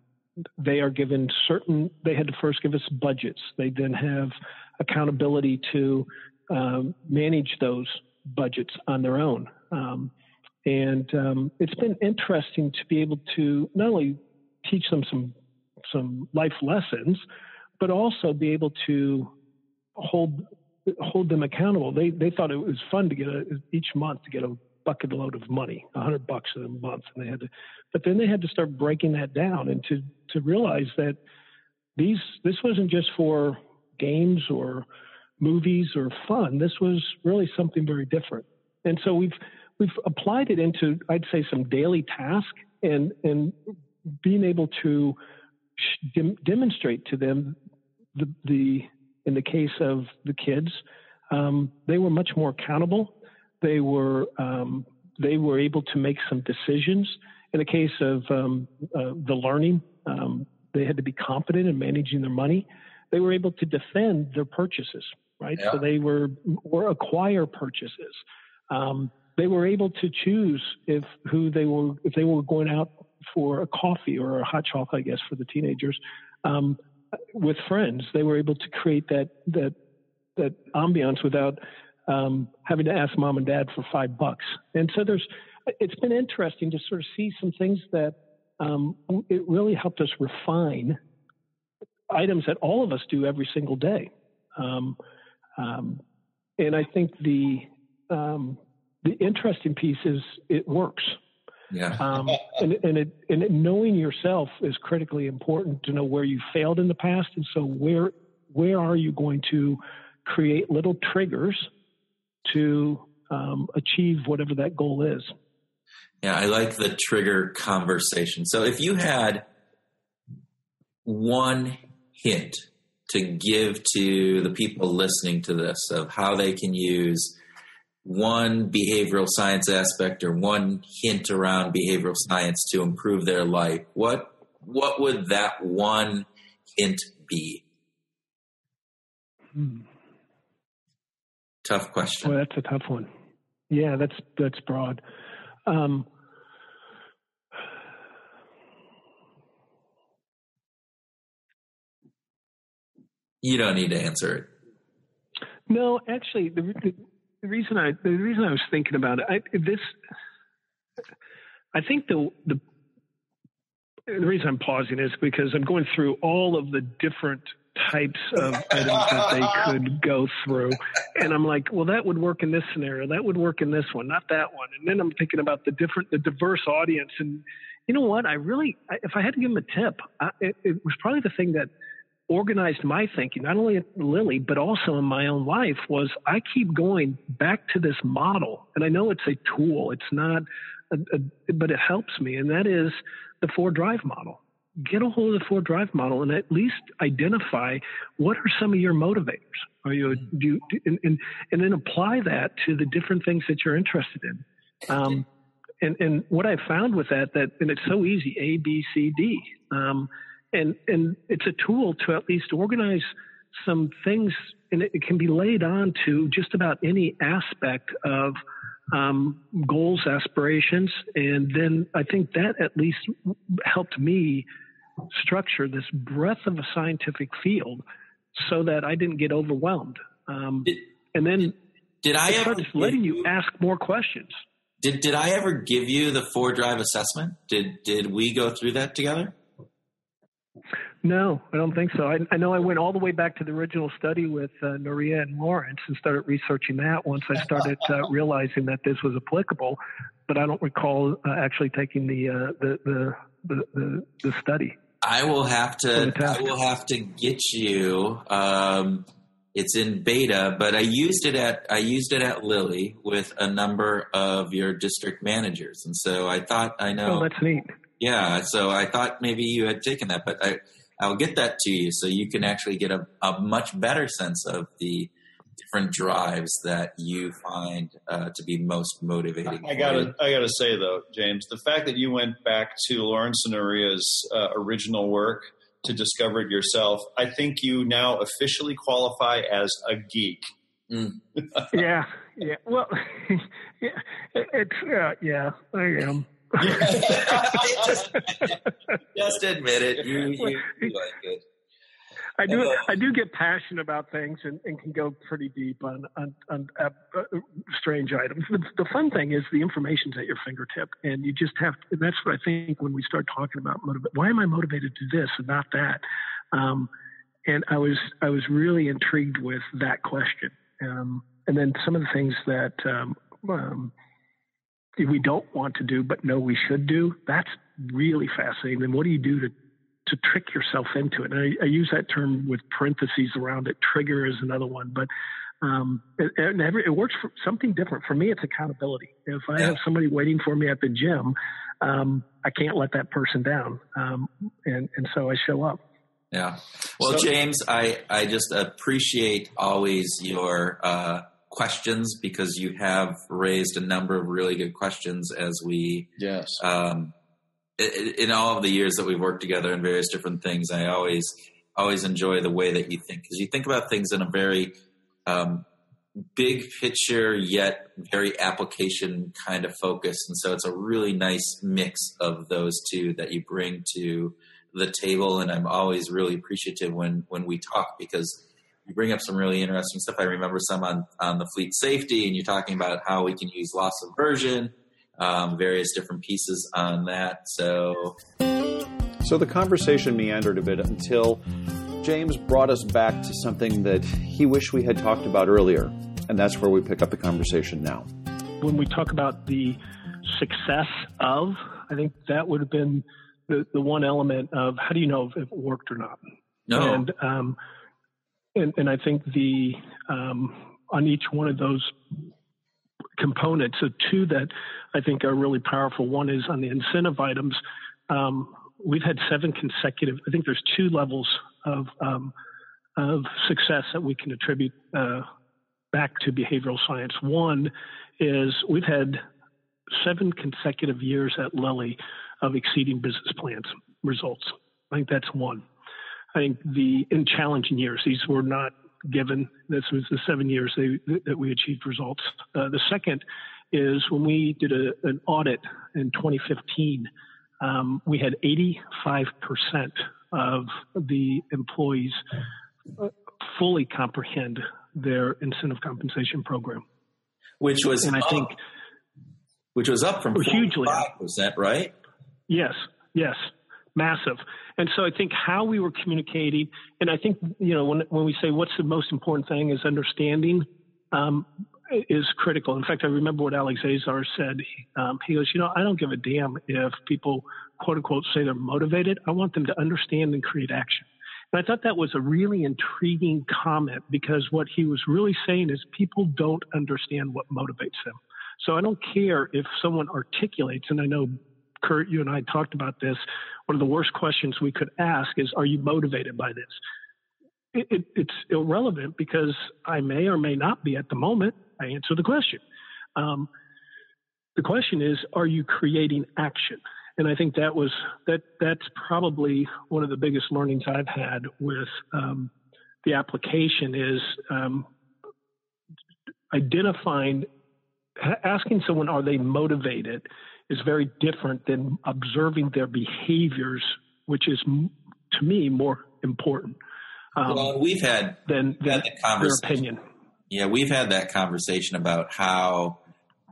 they are given certain, they had to first give us budgets. They then have accountability to um, manage those budgets on their own. Um, and um, it's been interesting to be able to not only teach them some some life lessons, but also be able to hold hold them accountable. They they thought it was fun to get a, each month to get a bucket load of money, a hundred bucks a month, and they had to. But then they had to start breaking that down and to to realize that these this wasn't just for games or movies or fun. This was really something very different. And so we've we've applied it into I'd say some daily task and and being able to dem- demonstrate to them the the in the case of the kids um, they were much more accountable they were um, they were able to make some decisions. In the case of um, uh, the learning, um, they had to be competent in managing their money. They were able to defend their purchases, right? Yeah. So they were or acquire purchases. Um, they were able to choose if who they were if they were going out for a coffee or a hot chocolate, I guess, for the teenagers um, with friends. They were able to create that that that ambiance without um, having to ask mom and dad for five bucks. And so there's, it's been interesting to sort of see some things that um, it really helped us refine items that all of us do every single day. Um, um, and I think the um, the interesting piece is it works. Yeah. Um, and and, it, and it, knowing yourself is critically important to know where you failed in the past, and so where where are you going to create little triggers to um, achieve whatever that goal is. Yeah, I like the trigger conversation. So if you had one hint to give to the people listening to this of how they can use one behavioral science aspect or one hint around behavioral science to improve their life, what what would that one hint be? Hmm. Tough question. Well, that's a tough one. Yeah, that's that's broad. Um, you don't need to answer it. No, actually, the, the, the reason I the reason I was thinking about it, I, this, I think the the the reason I'm pausing is because I'm going through all of the different types of items that they could go through. And I'm like, well, that would work in this scenario. That would work in this one, not that one. And then I'm thinking about the different, the diverse audience. And you know what? I really, if I had to give them a tip, I, it, it was probably the thing that organized my thinking, not only at Lilly, but also in my own life was I keep going back to this model. And I know it's a tool. It's not, a, a, but it helps me. And that is the four drive model get a hold of the four drive model and at least identify what are some of your motivators. Are you do, do and, and, and then apply that to the different things that you're interested in. Um, and and what I found with that that and it's so easy A B C D. Um, and and it's a tool to at least organize some things and it, it can be laid on to just about any aspect of um, goals, aspirations, and then I think that at least helped me structure this breadth of a scientific field so that I didn't get overwhelmed. Um, did, and then did I ever letting you, you ask more questions? Did did I ever give you the four drive assessment? Did did we go through that together? No, I don't think so. I, I know I went all the way back to the original study with uh, Nohria and Lawrence and started researching that once I started uh, realizing that this was applicable. But I don't recall uh, actually taking the, uh, the, the, the, the, the study. I will have to. I will have to get you. Um, it's in beta, but I used it at I used it at Lilly with a number of your district managers, and so I thought I know. Oh, that's neat. Yeah, so I thought maybe you had taken that, but I I'll get that to you so you can actually get a, a much better sense of the different drives that you find uh, to be most motivating. I gotta, I gotta say though, James, the fact that you went back to Lawrence and uh, original work to discover it yourself, I think you now officially qualify as a geek. Mm. yeah, yeah. Well, yeah, it's uh, yeah, I am. Just, just admit it. You, you, you like it. I do. I do get passionate about things and, and can go pretty deep on on, on uh, uh, strange items. The, the, fun thing is the information's at your fingertip, and you just have. To, that's what I think when we start talking about motivate. Why am I motivated to this and not that? Um, and I was I was really intrigued with that question. Um, and then some of the things that um, um we don't want to do but know we should do. That's really fascinating. And what do you do to to trick yourself into it. And I, I, use that term with parentheses around it. Trigger is another one, but um, it, it, every, it, works for something different. For me, it's accountability. If I yeah. have somebody waiting for me at the gym, um, I can't let that person down, um, and and so I show up. Yeah. Well, so, James, I I just appreciate always your. Uh, questions because you have raised a number of really good questions as we yes. um, in all of the years that we've worked together in various different things, I always always enjoy the way that you think. Because you think about things in a very um, big picture yet very application kind of focus, and so it's a really nice mix of those two that you bring to the table. And I'm always really appreciative when when we talk because you bring up some really interesting stuff. I remember some on on the fleet safety, and you're talking about how we can use loss aversion um, various different pieces on that. So, so the conversation meandered a bit until James brought us back to something that he wished we had talked about earlier, and that's where we pick up the conversation now. When we talk about the success of, I think that would have been the, the one element of how do you know if it worked or not? no. And, um, and, and I think the, um, on each one of those components, so two that I think are really powerful. One is on the incentive items. Um, we've had seven consecutive, I think there's two levels of, um, of success that we can attribute uh, back to behavioral science. One is we've had seven consecutive years at Lilly of exceeding business plans results. I think that's one. I think the in challenging years, these were not given. This was the seven years they, that we achieved results. Uh, the second is when we did a, an audit in 2015, um, we had 85% of the employees uh, fully comprehend their incentive compensation program. Which was, and I up, think, which was up from hugely percent, right? Yes, yes, massive. And so I think how we were communicating, and I think you know when when we say what's the most important thing is understanding. Um, is critical. In fact, I remember what Alex Azar said. Um, he goes, you know, I don't give a damn if people quote unquote say they're motivated. I want them to understand and create action. And I thought that was a really intriguing comment because what he was really saying is people don't understand what motivates them. So I don't care if someone articulates, and I know Kurt, you and I talked about this. One of the worst questions we could ask is, Are you motivated by this? It, it, it's irrelevant because I may or may not be at the moment. I answer the question. Um, the question is, Are you creating action? And I think that was that. That's probably one of the biggest learnings I've had with um, the application is um, identifying, asking someone, "Are they motivated?" Is very different than observing their behaviors, which is to me more important. Um, well, we've had than, than had their opinion. Yeah, we've had that conversation about how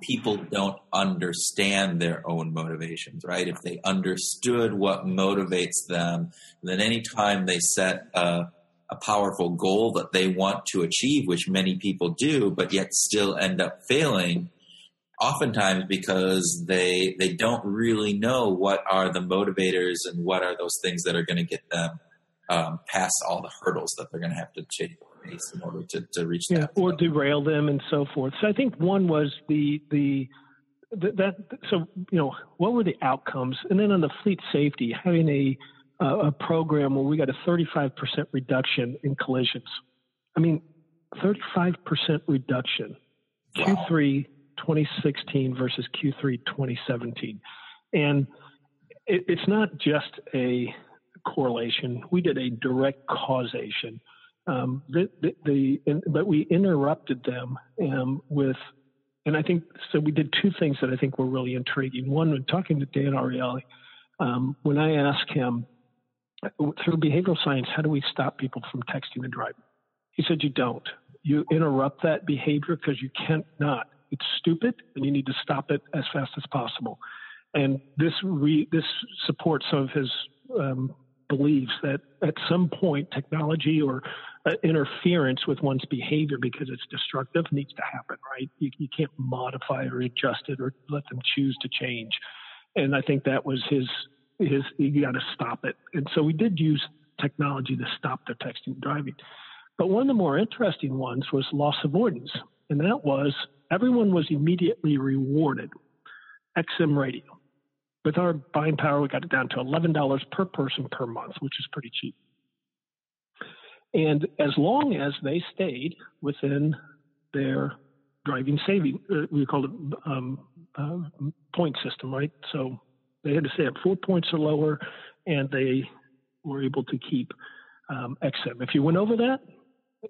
people don't understand their own motivations, right? If they understood what motivates them, then anytime they set a, a powerful goal that they want to achieve, which many people do, but yet still end up failing, oftentimes because they they don't really know what are the motivators and what are those things that are going to get them um, past all the hurdles that they're going to have to chase in order to, to reach yeah, that. or derail them and so forth. So I think one was the the that so you know what were the outcomes, and then on the fleet safety, having a uh, a program where we got a 35% reduction in collisions. I mean, 35% reduction. Wow. Q3 2016 versus Q3 2017. And it, it's not just a correlation. We did a direct causation. Um, the, the, the but we interrupted them um, with, and I think so. We did two things that I think were really intriguing. One, when talking to Dan Ariely, um, when I asked him through behavioral science, how do we stop people from texting and driving? He said, "You don't. You interrupt that behavior because you cannot it's stupid, and you need to stop it as fast as possible. And this re, this supports some of his um, beliefs that at some point technology or uh, interference with one's behavior because it's destructive needs to happen. Right? You, you can't modify or adjust it or let them choose to change. And I think that was his his you got to stop it. And so we did use technology to stop their texting and driving. But one of the more interesting ones was loss avoidance. And that was everyone was immediately rewarded. XM radio. With our buying power, we got it down to $11 per person per month, which is pretty cheap. And as long as they stayed within their driving saving, uh, we call it um, uh, point system, right? So they had to stay at four points or lower, and they were able to keep um, XM. If you went over that,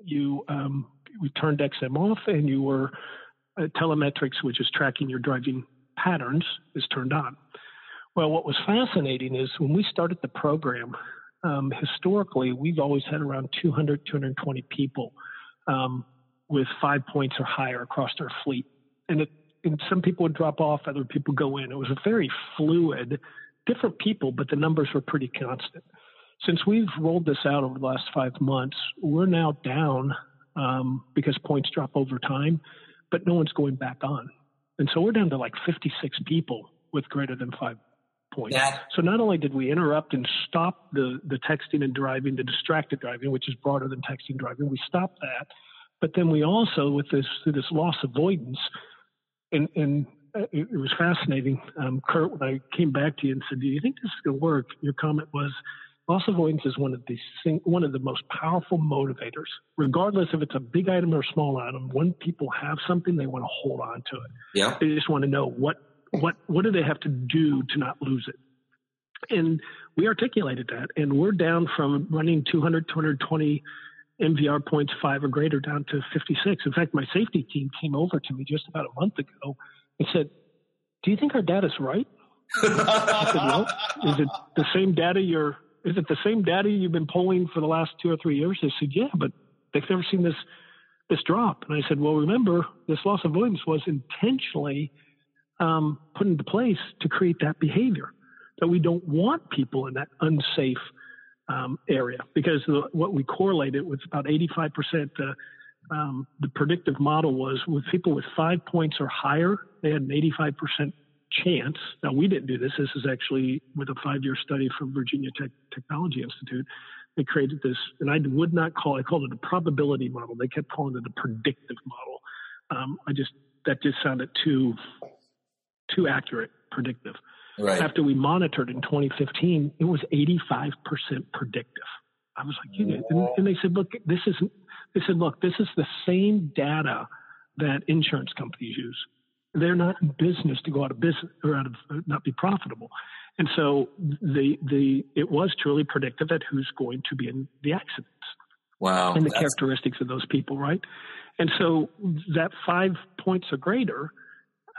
you um, we turned XM off, and you were uh, telemetrics, which is tracking your driving patterns, is turned on. Well, what was fascinating is when we started the program, um, historically, we've always had around 200, 220 people um, with five points or higher across our fleet. And it, and some people would drop off, other people go in. It was a very fluid, different people, but the numbers were pretty constant. Since we've rolled this out over the last five months, we're now down um, because points drop over time, but no one's going back on. And so we're down to like 56 people with greater than five points. That, so not only did we interrupt and stop the, the texting and driving, the distracted driving, which is broader than texting and driving, we stopped that. But then we also, with this this loss avoidance, and, and it, it was fascinating. Um, Kurt, when I came back to you and said, "Do you think this is going to work?" Your comment was, "Loss avoidance is one of the one of the most powerful motivators, regardless if it's a big item or a small item. When people have something, they want to hold on to it. Yeah, they just want to know what what what do they have to do to not lose it." And we articulated that, and we're down from running 200, 220 MVR points five or greater down to 56. In fact, my safety team came over to me just about a month ago and said, "Do you think our data's right?" I said, "No." Is it the same data you're? Is it the same data you've been polling for the last two or three years? They said, "Yeah, but they've never seen this this drop." And I said, "Well, remember, this loss of avoidance was intentionally um, put into place to create that behavior that we don't want people in that unsafe." um, area because the, what we correlated with about 85% uh, um, the predictive model was with people with five points or higher, they had an 85% chance. Now, we didn't do this. This is actually with a five year study from Virginia Tech Technology Institute. They created this, and I would not call I called it a probability model. They kept calling it a predictive model. Um, I just, that just sounded too, too accurate, predictive. Right. After we monitored in 2015, it was 85% predictive. I was like, you and, and they said, look, this is, they said, look, this is the same data that insurance companies use. They're not in business to go out of business or out of not be profitable. And so the the it was truly predictive at who's going to be in the accidents. Wow. And the characteristics of those people, right? And so that five points or greater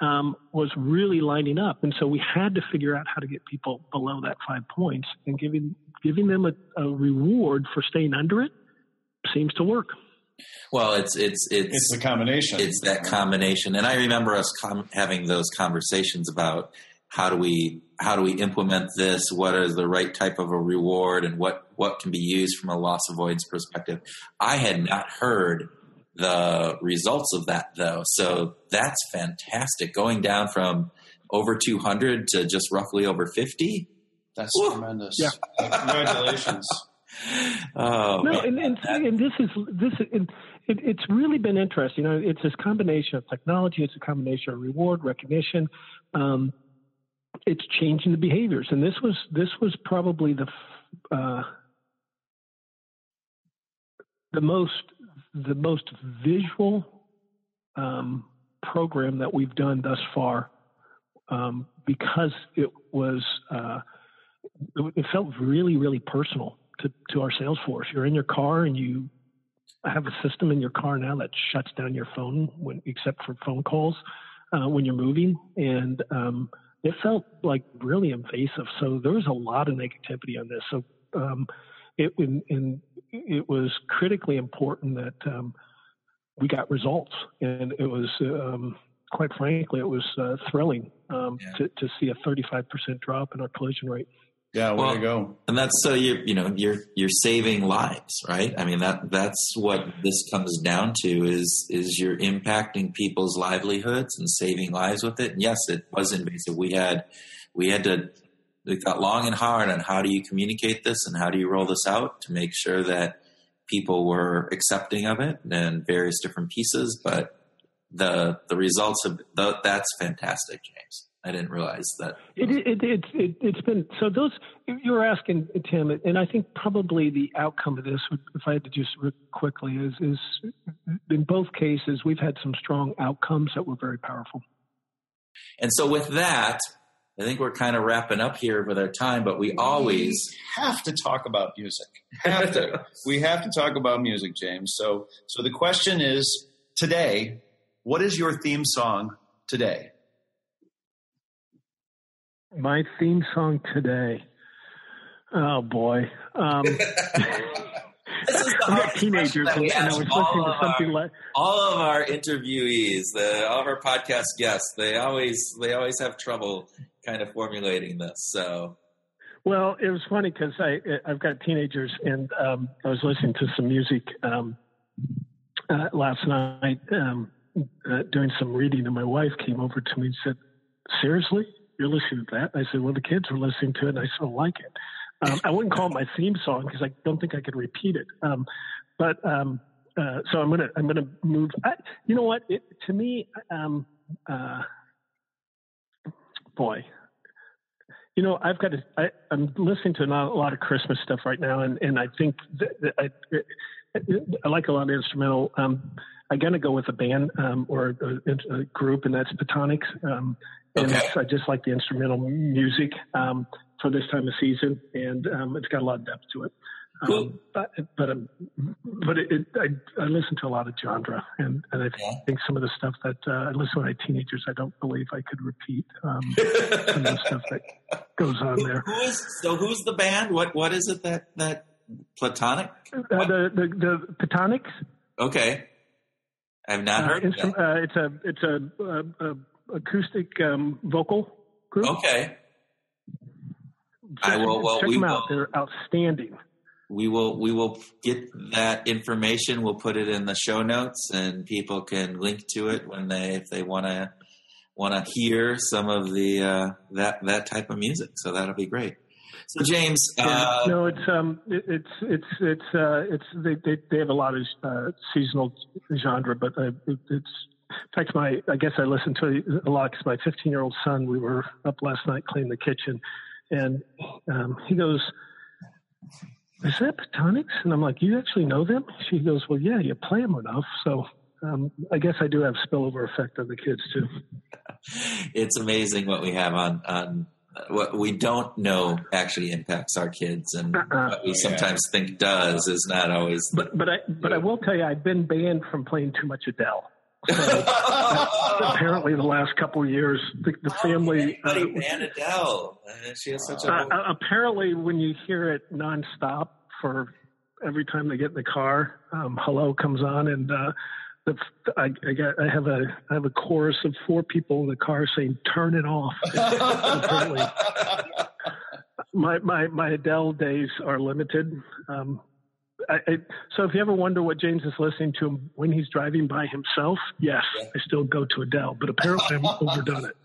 um, was really lining up. And so we had to figure out how to get people below that five points and giving giving them a, a reward for staying under it seems to work. Well, it's it's it's it's the combination. It's that combination, and I remember us com- having those conversations about how do we how do we implement this? What is the right type of a reward, and what what can be used from a loss avoidance perspective? I had not heard the results of that though. So that's fantastic. Going down from over 200 to just roughly over 50. That's tremendous. Yeah. Congratulations. oh, no, and, and, and, this is this and it, it's really been interesting. You know, it's this combination of technology. It's a combination of reward recognition. Um, it's changing the behaviors, and this was this was probably the uh, the most the most visual um, program that we've done thus far um, because it was uh, it felt really really personal to, to our sales force. You're in your car and you have a system in your car now that shuts down your phone when except for phone calls uh, when you're moving and um, it felt like really invasive. So there was a lot of negativity on this. So um, it and, it was critically important that um, we got results, and it was um, quite frankly it was uh, thrilling um, yeah. to, to see a 35% drop in our collision rate. Yeah, way well, to go. And that's so you you know you're you're saving lives, right? I mean that that's what this comes down to is is you're impacting people's livelihoods and saving lives with it. And yes, it was invasive. We had we had to we thought long and hard on how do you communicate this and how do you roll this out to make sure that people were accepting of it and various different pieces. But the the results of the, that's fantastic, James. I didn't realize that. It, it, it, it, it's been so those you were asking Tim, and I think probably the outcome of this, if I had to just quickly, is is in both cases we've had some strong outcomes that were very powerful. And so with that, I think we're kind of wrapping up here with our time, but we always we have to talk about music. Have to. we have to talk about music, James. So, so the question is today, what is your theme song today? My theme song today. Oh boy. Um, this is the I've got teenagers, and, that we and I was listening to something our- like. all of our interviewees, the, all of our podcast guests, they always they always have trouble kind of formulating this. So Well, it was funny because I I've got teenagers, and um, I was listening to some music um, uh, last night, um, uh, doing some reading, and my wife came over to me and said, "Seriously, you're listening to that?" I said, "Well, the kids were listening to it, and I still like it." Um, I wouldn't call it my theme song because I don't think I could repeat it. Um, but um, uh, so I'm gonna I'm gonna move. I, you know what? It, to me, um, uh, boy, you know, I've got to. I, I'm listening to a lot of Christmas stuff right now, and and I think that, that I, I like a lot of instrumental. I'm gonna go with a band um, or a, a group, and that's Pentatonix. Um, and Okay. I just like the instrumental music um, for this time of season, and um, it's got a lot of depth to it. Cool. Um, but but um, but it, it, I, I listen to a lot of genre, and, and I Yeah. think some of the stuff that uh, I listen when I teenagers, I don't believe I could repeat um, some of the stuff that goes on there. who is so? Who's the band? What what is it that that Platonic? Uh, the, the the Pentatonix. Okay, I've not Uh, heard. that. uh, it's a it's a, a, a acoustic um, vocal group. Okay, I will- well, check we them out. They're outstanding. we will we will get that information. We'll put it in the show notes, and people can link to it when they if they want to want to hear some of the uh, that that type of music. So that'll be great. So James, Yeah. uh, no, it's um, it, it's it's it's uh, it's they, they they have a lot of uh, seasonal genre, but uh, it, it's in fact my I guess I listen to it a lot because my 15 year old son we were up last night cleaning the kitchen, and um, he goes. Is that Pentatonix? And I'm like, you actually know them? She goes, well, yeah, you play them enough. So um, I guess I do have spillover effect on the kids too. it's amazing what we have on on what we don't know actually impacts our kids, and Uh-uh. what we sometimes think does is not always. But but I but I will tell you, I've been banned from playing too much Adele. So apparently, the last couple of years, the, the family. Uh, banned Adele. Uh, She has such a. uh, apparently, when you hear it nonstop for every time they get in the car, um, "Hello" comes on, and uh, the, I, I got I have a I have a chorus of four people in the car saying "Turn it off." apparently, my my my Adele days are limited. Um, I, I, so if you ever wonder what James is listening to when he's driving by himself, yes, Yeah. I still go to Adele, but apparently I'm overdone it.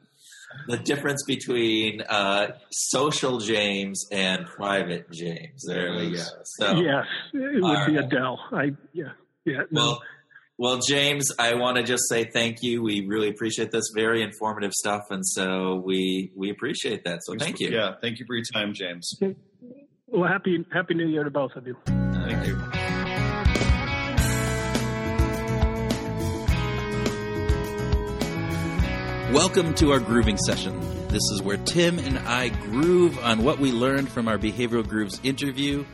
the difference between uh, social James and private James. There we go. So, Yes, it would be right. Adele. I yeah yeah. no. Well, well, James, I want to just say thank you. We really appreciate this. Very informative stuff, and so we we appreciate that. So thank you. Yeah, thank you for your time, James. well, happy happy New Year to both of you. Thank you. Welcome to our grooving session. This is where Tim and I groove on what we learned from our Behavioral Grooves interview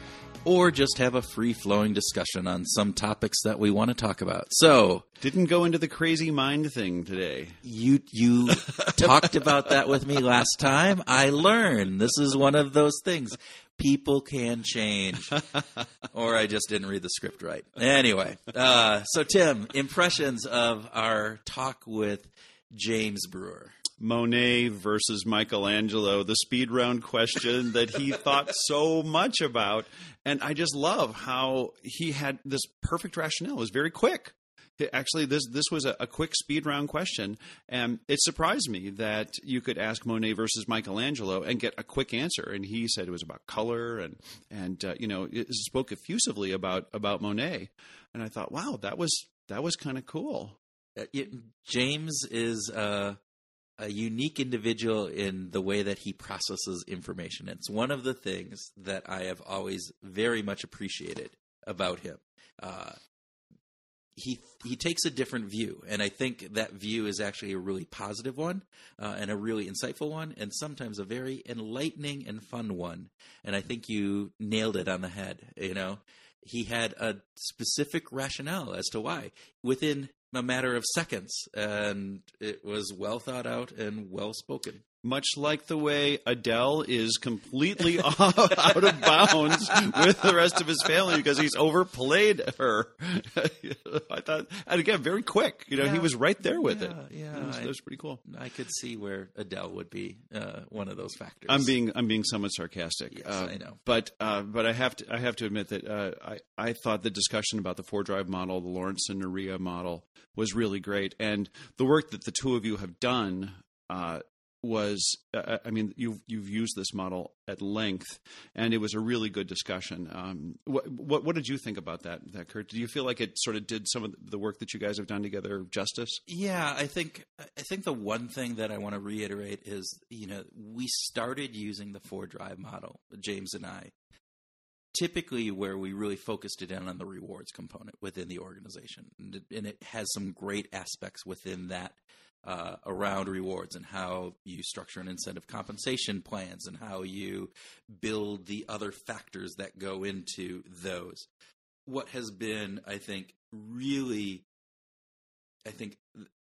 or just have a free flowing discussion on some topics that we want to talk about. So, Didn't go into the crazy mind thing today. you you talked about that with me last time. I learned this is one of those things. People can change, or I just didn't read the script right. Anyway, uh, so Tim, impressions of our talk with James Brewer. Monet versus Michelangelo, the speed round question that he thought so much about. And I just love how he had this perfect rationale. It was very quick. It- Actually, this this was a, a quick speed round question, and it surprised me that you could ask Monet versus Michelangelo and get a quick answer. And he said it was about color, and and uh, you know it spoke effusively about about Monet. And I thought, wow, that was that was kind of cool. Uh, it- James is uh, a unique individual in the way that he processes information. It's one of the things that I have always very much appreciated about him. Uh, he he takes a different view, and I think that view is actually a really positive one uh, and a really insightful one, and sometimes a very enlightening and fun one. And I think you nailed it on the head. You know, he had a specific rationale as to why within a matter of seconds, and it was well thought out and well spoken. Much like the way Adele is completely out of bounds with the rest of his family because he's overplayed her. I thought, and again, very quick. You know, Yeah. he was right there with Yeah, it. yeah, That was, that was pretty cool. I could see where Adele would be uh, one of those factors. I'm being I'm being somewhat sarcastic. Yes, Uh, I know. But uh, but I have to I have to admit that uh, I I thought the discussion about the four drive model, the Lawrence and Nohria model, was really great, and the work that the two of you have done. Uh, was uh, I mean you've you've used this model at length, and it was a really good discussion. Um, what, what what did you think about that, that Kurt? Do you feel like it sort of did some of the work that you guys have done together justice? Yeah, I think I think the one thing that I want to reiterate is you know we started using the four drive model, James and I, typically where we really focused it in on the rewards component within the organization, and it, and it has some great aspects within that. Uh, around rewards and how you structure an incentive compensation plans and how you build the other factors that go into those. What has been, I think, really I think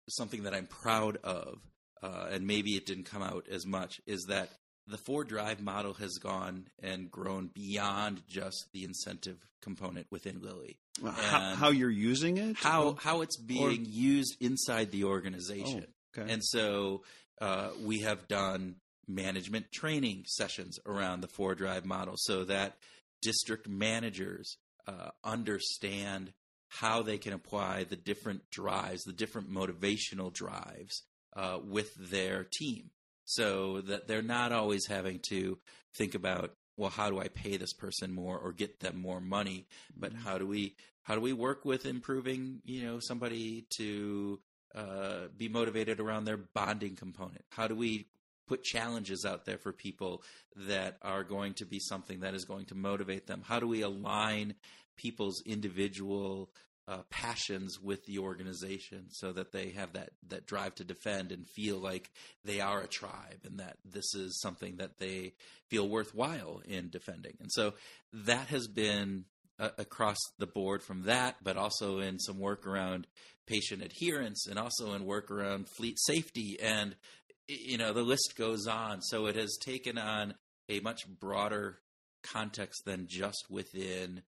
something that I'm proud of, uh, and maybe it didn't come out as much, is that the four drive model has gone and grown beyond just the incentive component within Lilly. How, how you're using it? How how it's being used inside the Oh, organization. okay. And so uh, we have done management training sessions around the four drive model so that district managers uh, understand how they can apply the different drives, the different motivational drives uh, with their team so that they're not always having to think about well how do i pay this person more or get them more money? But how do we how do we work with improving you know somebody to uh, be motivated around their bonding component? How do we put challenges out there for people that are going to be something that is going to motivate them? How do we align people's individual uh, passions with the organization so that they have that that drive to defend and feel like they are a tribe and that this is something that they feel worthwhile in defending. And so that has been uh, across the board from that but also in some work around patient adherence and also in work around fleet safety. And you know the list goes on. So it has taken on a much broader context than just within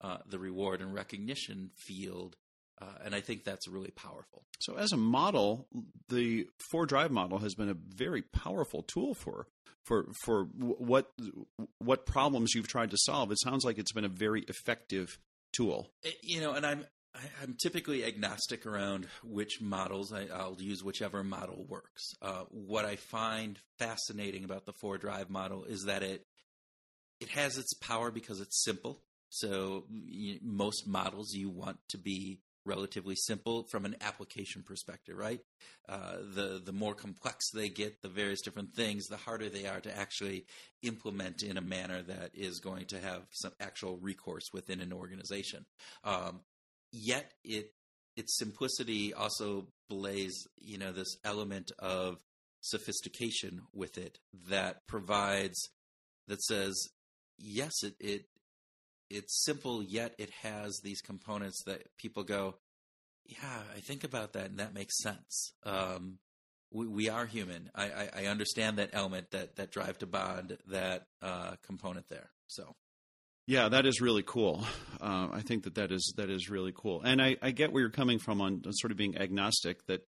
uh, the reward and recognition field. Uh, and I think that's really powerful. So, as a model, the four drive model has been a very powerful tool for for for what what problems you've tried to solve. It sounds like it's been a very effective tool. It- you know, and I'm I'm typically agnostic around which models. I, I'll use whichever model works. Uh, what I find fascinating about the four drive model is that it it has its power because it's simple. So you, most models you want to be relatively simple from an application perspective, right? Uh, the the more complex they get, the various different things, the harder they are to actually implement in a manner that is going to have some actual recourse within an organization. Um, yet it its simplicity also belays you know this element of sophistication with it that provides that says yes it it it's simple yet it has these components that people go yeah i think about that and that makes sense um we, we are human I, I i understand that element that that drive to bond that uh component there so Yeah, that is really cool. Uh, I think that that is that is really cool, and I, I get where you're coming from on sort of being agnostic. That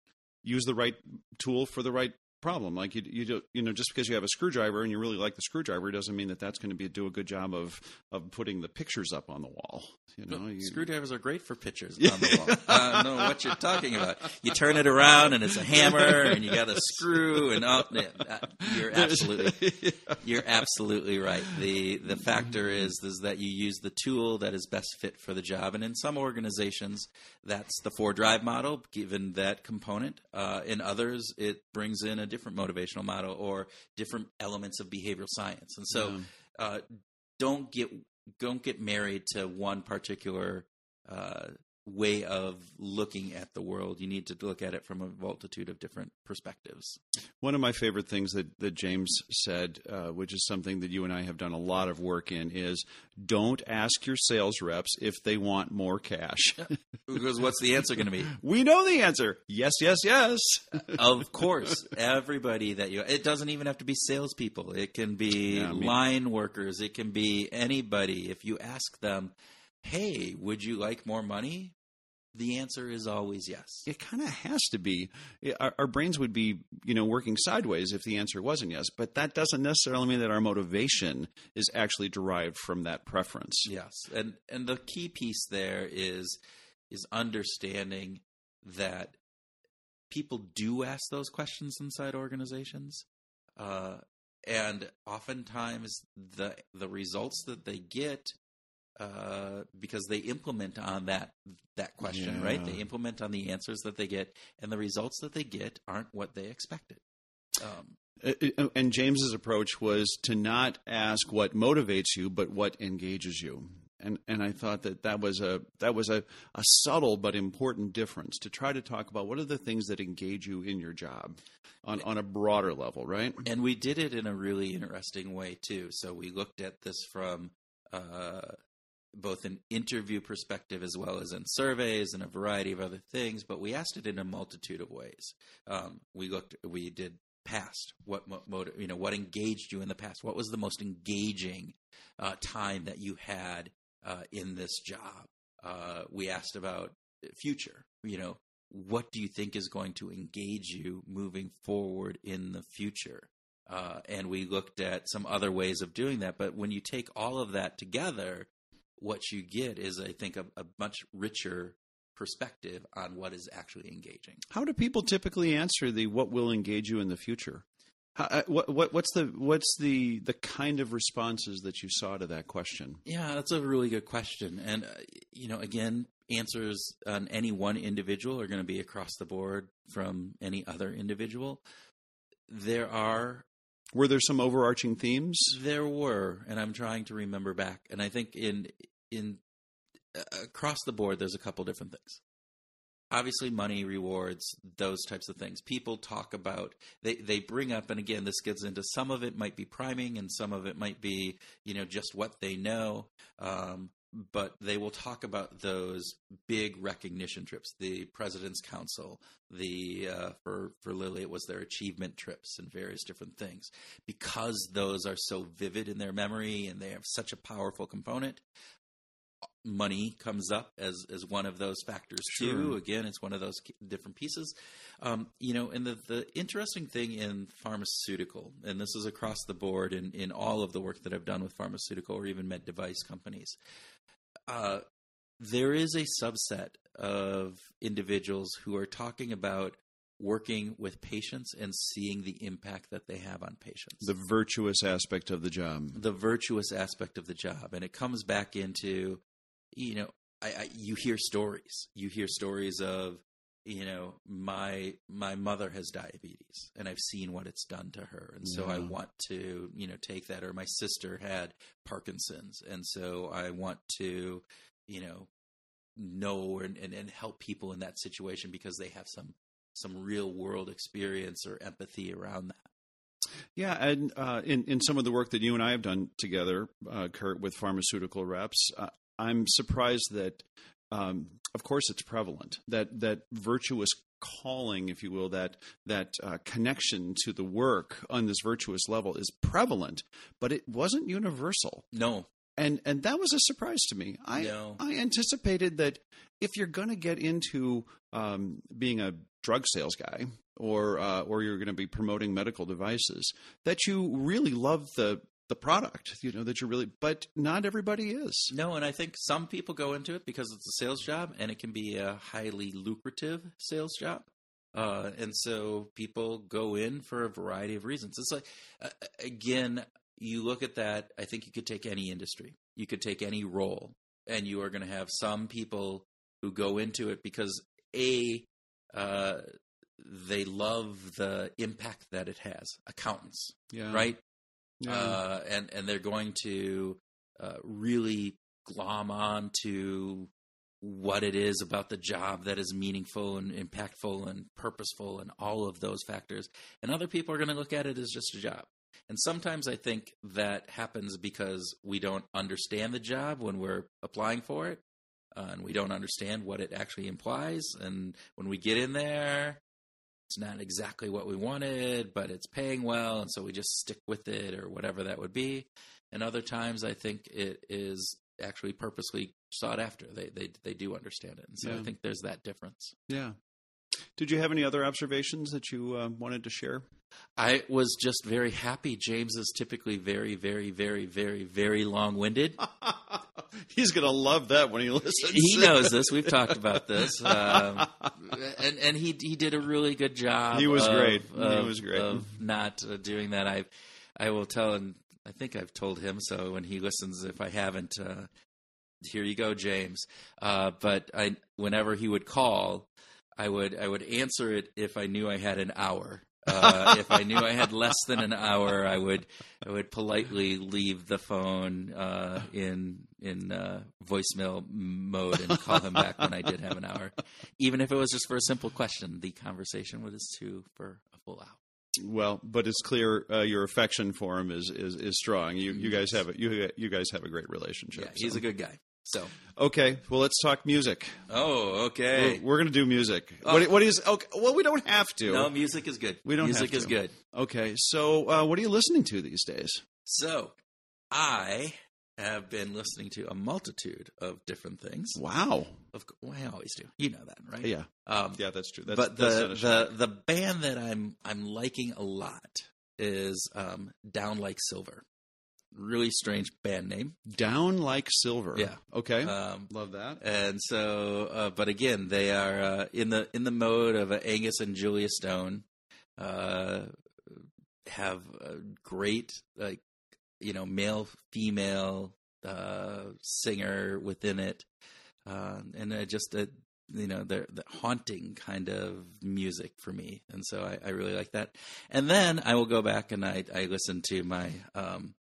use the right tool for the right problem. Like you, you do, you know, just because you have a screwdriver and you really like the screwdriver doesn't mean that that's going to be do a good job of of putting the pictures up on the wall. You know, you, Screwdrivers are great for pictures on the wall. I don't know what you're talking about. You turn it around and it's a hammer, and you got a screw, and oh, you're absolutely you're absolutely right. the The factor is is that you use the tool that is best fit for the job, and in some organizations, that's the four drive model, given that component. Uh, in others, it brings in a different motivational model or different elements of behavioral science, and so uh, don't get don't get married to one particular uh, way of looking at the world. You need to look at it from a multitude of different perspectives. One of my favorite things that, that James said, uh, which is something that you and I have done a lot of work in, is don't ask your sales reps if they want more cash. because what's the answer going to be? We know the answer. Yes, yes, yes. of course, everybody that you. It doesn't even have to be salespeople. It can be yeah, I mean, line workers. It can be anybody. If you ask them, "Hey, would you like more money?" The answer is always yes. It kind of has to be. Our, our, brains would be, you know, working sideways if the answer wasn't yes. But that doesn't necessarily mean that our motivation is actually derived from that preference. Yes, and and the key piece there is is understanding that people do ask those questions inside organizations, uh, and oftentimes the the results that they get uh, because they implement on that that question, yeah. right? They implement on the answers that they get, and the results that they get aren't what they expected. Um, uh, uh, and James's approach was to not ask what motivates you, but what engages you. And and I thought that that was a that was a, a subtle but important difference to try to talk about what are the things that engage you in your job on on a broader level, right? And we did it in a really interesting way too. So we looked at this from uh, both an interview perspective as well as in surveys and a variety of other things, but we asked it in a multitude of ways. Um, we looked, we did past what you know what engaged you in the past. What was the most engaging uh, time that you had uh, in this job? Uh, we asked about future. You know, what do you think is going to engage you moving forward in the future? Uh, and we looked at some other ways of doing that. But when you take all of that together, what you get is, I think, a, a much richer perspective on what is actually engaging. How do people typically answer the "what will engage you in the future"? How, uh, what, what, what's the what's the the kind of responses that you saw to that question? Yeah, that's a really good question, and uh, you know, again, answers on any one individual are going to be across the board from any other individual. There are were there some overarching themes? There were, and I'm trying to remember back. And I think in in across the board, there's a couple different things. Obviously, money, rewards, those types of things. People talk about they they bring up, and again, this gets into some of it might be priming, and some of it might be you know just what they know. Um, but they will talk about those big recognition trips, the President's Council, the uh, for for Lilly it was their achievement trips and various different things, because those are so vivid in their memory and they have such a powerful component. Money comes up as as one of those factors sure. too. Again, it's one of those different pieces. Um, you know, and the the interesting thing in pharmaceutical, and this is across the board in in all of the work that I've done with pharmaceutical or even med device companies uh, there is a subset of individuals who are talking about working with patients and seeing the impact that they have on patients. The virtuous aspect of the job. The virtuous aspect of the job. And it comes back into, you know, I, I, you hear stories. You hear stories of you know my my mother has diabetes and i've seen what it's done to her and so yeah. i want to you know take that or my sister had parkinson's and so i want to you know know and, and, and help people in that situation because they have some some real world experience or empathy around that yeah, and uh, in in some of the work that you and I have done together, uh, Kurt, with pharmaceutical reps, uh, I'm surprised that um, of course it's prevalent that that virtuous calling if you will that that uh, connection to the work on this virtuous level is prevalent but it wasn't universal. No. And and that was a surprise to me. I no. i anticipated that if you're going to get into um, being a drug sales guy or uh, or you're going to be promoting medical devices that you really love the the product, you know, that you're really, but not everybody is. No, and I think some people go into it because it's a sales job and it can be a highly lucrative sales job. Uh, and so people go in for a variety of reasons. It's like, uh, again, you look at that, I think you could take any industry, you could take any role, and you are going to have some people who go into it because, A, uh, they love the impact that it has. Accountants, yeah. right? Yeah. uh, and and they're going to uh, really glom on to what it is about the job that is meaningful and impactful and purposeful and all of those factors. And other people are going to look at it as just a job. And sometimes I think that happens because we don't understand the job when we're applying for it. Uh, and we don't understand what it actually implies. And when we get in there, it's not exactly what we wanted, but it's paying well, and so we just stick with it or whatever that would be. And other times, I think it is actually purposely sought after. They they they do understand it, and so Yeah. I think there's that difference. Yeah. Did you have any other observations that you uh, wanted to share? I was just very happy. James is typically very, very, very, very, very long winded. He's going to love that when he listens. he knows this. We've talked about this, um, and and he he did a really good job. He was of- great. He was great. of not uh, doing that. I I will tell, and I think I've told him. So when he listens, if I haven't, uh, here you go, James. Uh, but I whenever he would call, I would I would answer it if I knew I had an hour. Uh, if I knew I had less than an hour, I would I would politely leave the phone uh, in in uh, voicemail mode and call him back when I did have an hour, even if it was just for a simple question. The conversation was to for a full hour. Well, but it's clear uh, your affection for him is is, is strong. You you guys have a, you you guys have a great relationship. Yeah, he's so. a good guy. So, Okay, well, let's talk music. oh, okay. We're, we're going to do music. Oh. What, what is okay? Well, we don't have to. No, music is good. We don't Music is good. Okay, so uh, what are you listening to these days? So, I have been listening to a multitude of different things. Wow. Of well, I always do. You know that, right? Yeah, Um, yeah, that's true. That's, but that's the the the band that I'm I'm liking a lot is um, Down Like Silver. Really strange band name. down like silver. Yeah. Okay. Um, Love that. and so, uh, but again, they are uh, in the in the mode of uh, Angus and Julia Stone. Uh, have a great like you know male female uh, singer within it, uh, and uh, just a you know the the haunting kind of music for me, and so I, I really like that. And then I will go back and I I listen to my um,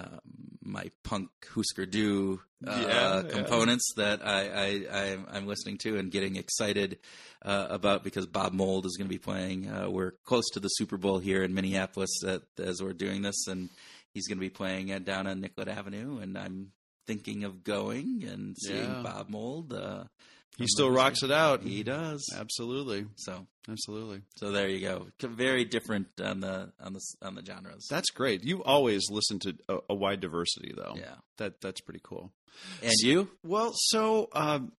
um, my punk Husker Du uh, Yeah, yeah. components that I, I I'm, I'm listening to and getting excited uh, about because Bob Mould is going to be playing. Uh, we're close to the Super Bowl here in Minneapolis at, as we're doing this, and he's going to be playing uh, down on Nicollet Avenue, and I'm thinking of going and seeing Yeah. Bob Mould. He still rocks it out. He does. Absolutely. So Absolutely. so there you go. Very different on the on the on the genres. That's great. You always listen to a, a wide diversity, though. yeah. That that's pretty cool. And you? Well, so um,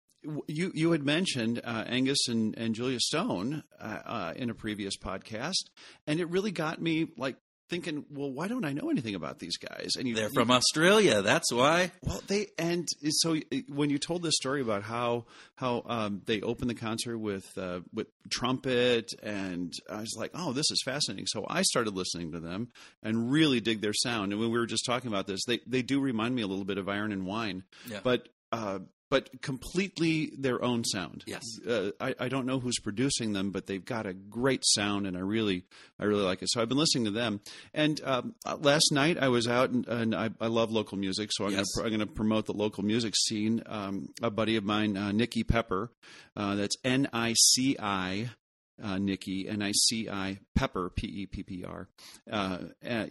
you you had mentioned uh, Angus and, and Julia Stone uh, uh, in a previous podcast, and it really got me like thinking, well, why don't I know anything about these guys? And you, They're you- from Australia. That's why. well, they and so when you told this story about how how um, they opened the concert with uh, with trumpet, and I was like, oh, this is fascinating. So I started listening to them and really dig their sound. And when we were just talking about this, they they do remind me a little bit of Iron and Wine, Yeah. but. Uh, but completely their own sound. Yes. Uh, I, I don't know who's producing them, but they've got a great sound, and I really, I really like it. So I've been listening to them. And um, uh, last night I was out, and, and I, I love local music, so I'm Yes. going to going to promote the local music scene. Um, a buddy of mine, uh, Nici Pepper, uh, that's N I C I. Uh, Nici N I C I Pepper P E P P R uh,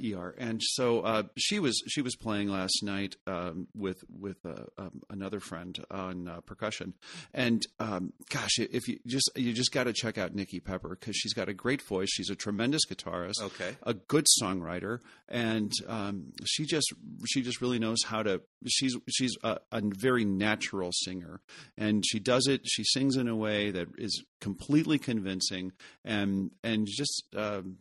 E R, and so uh, she was she was playing last night um, with with uh, um, another friend on uh, percussion, and um, gosh, if you just you just got to check out Nici Pepper because she's got a great voice. She's a tremendous guitarist Okay. a good songwriter, and um, she just she just really knows how to. She's she's a, a very natural singer, and she does it. She sings in a way that is completely convincing, and and just. Um,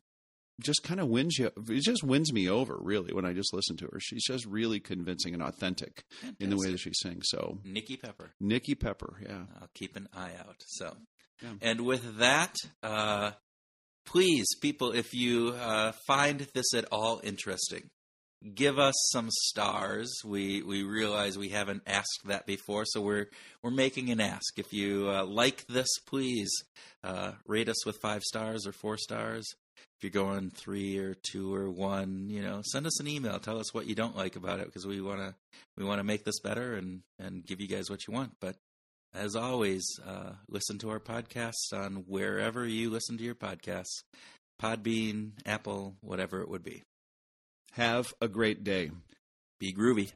just kind of wins you. It just wins me over, really, when I just listen to her. She's just really convincing and authentic in the way that she sings. So, Nici Pepper. Nici Pepper, yeah, I'll keep an eye out. So, Yeah. and with that, uh, please, people, if you uh, find this at all interesting, give us some stars. We we realize we haven't asked that before, so we're we're making an ask. If you uh, like this, please uh, rate us with five stars or four stars. If you're going three or two or one, you know, send us an email. Tell us what you don't like about it because we want to we want to make this better and and give you guys what you want. But as always, uh, listen to our podcasts on wherever you listen to your podcasts Podbean, Apple, whatever it would be. Have a great day. Be groovy.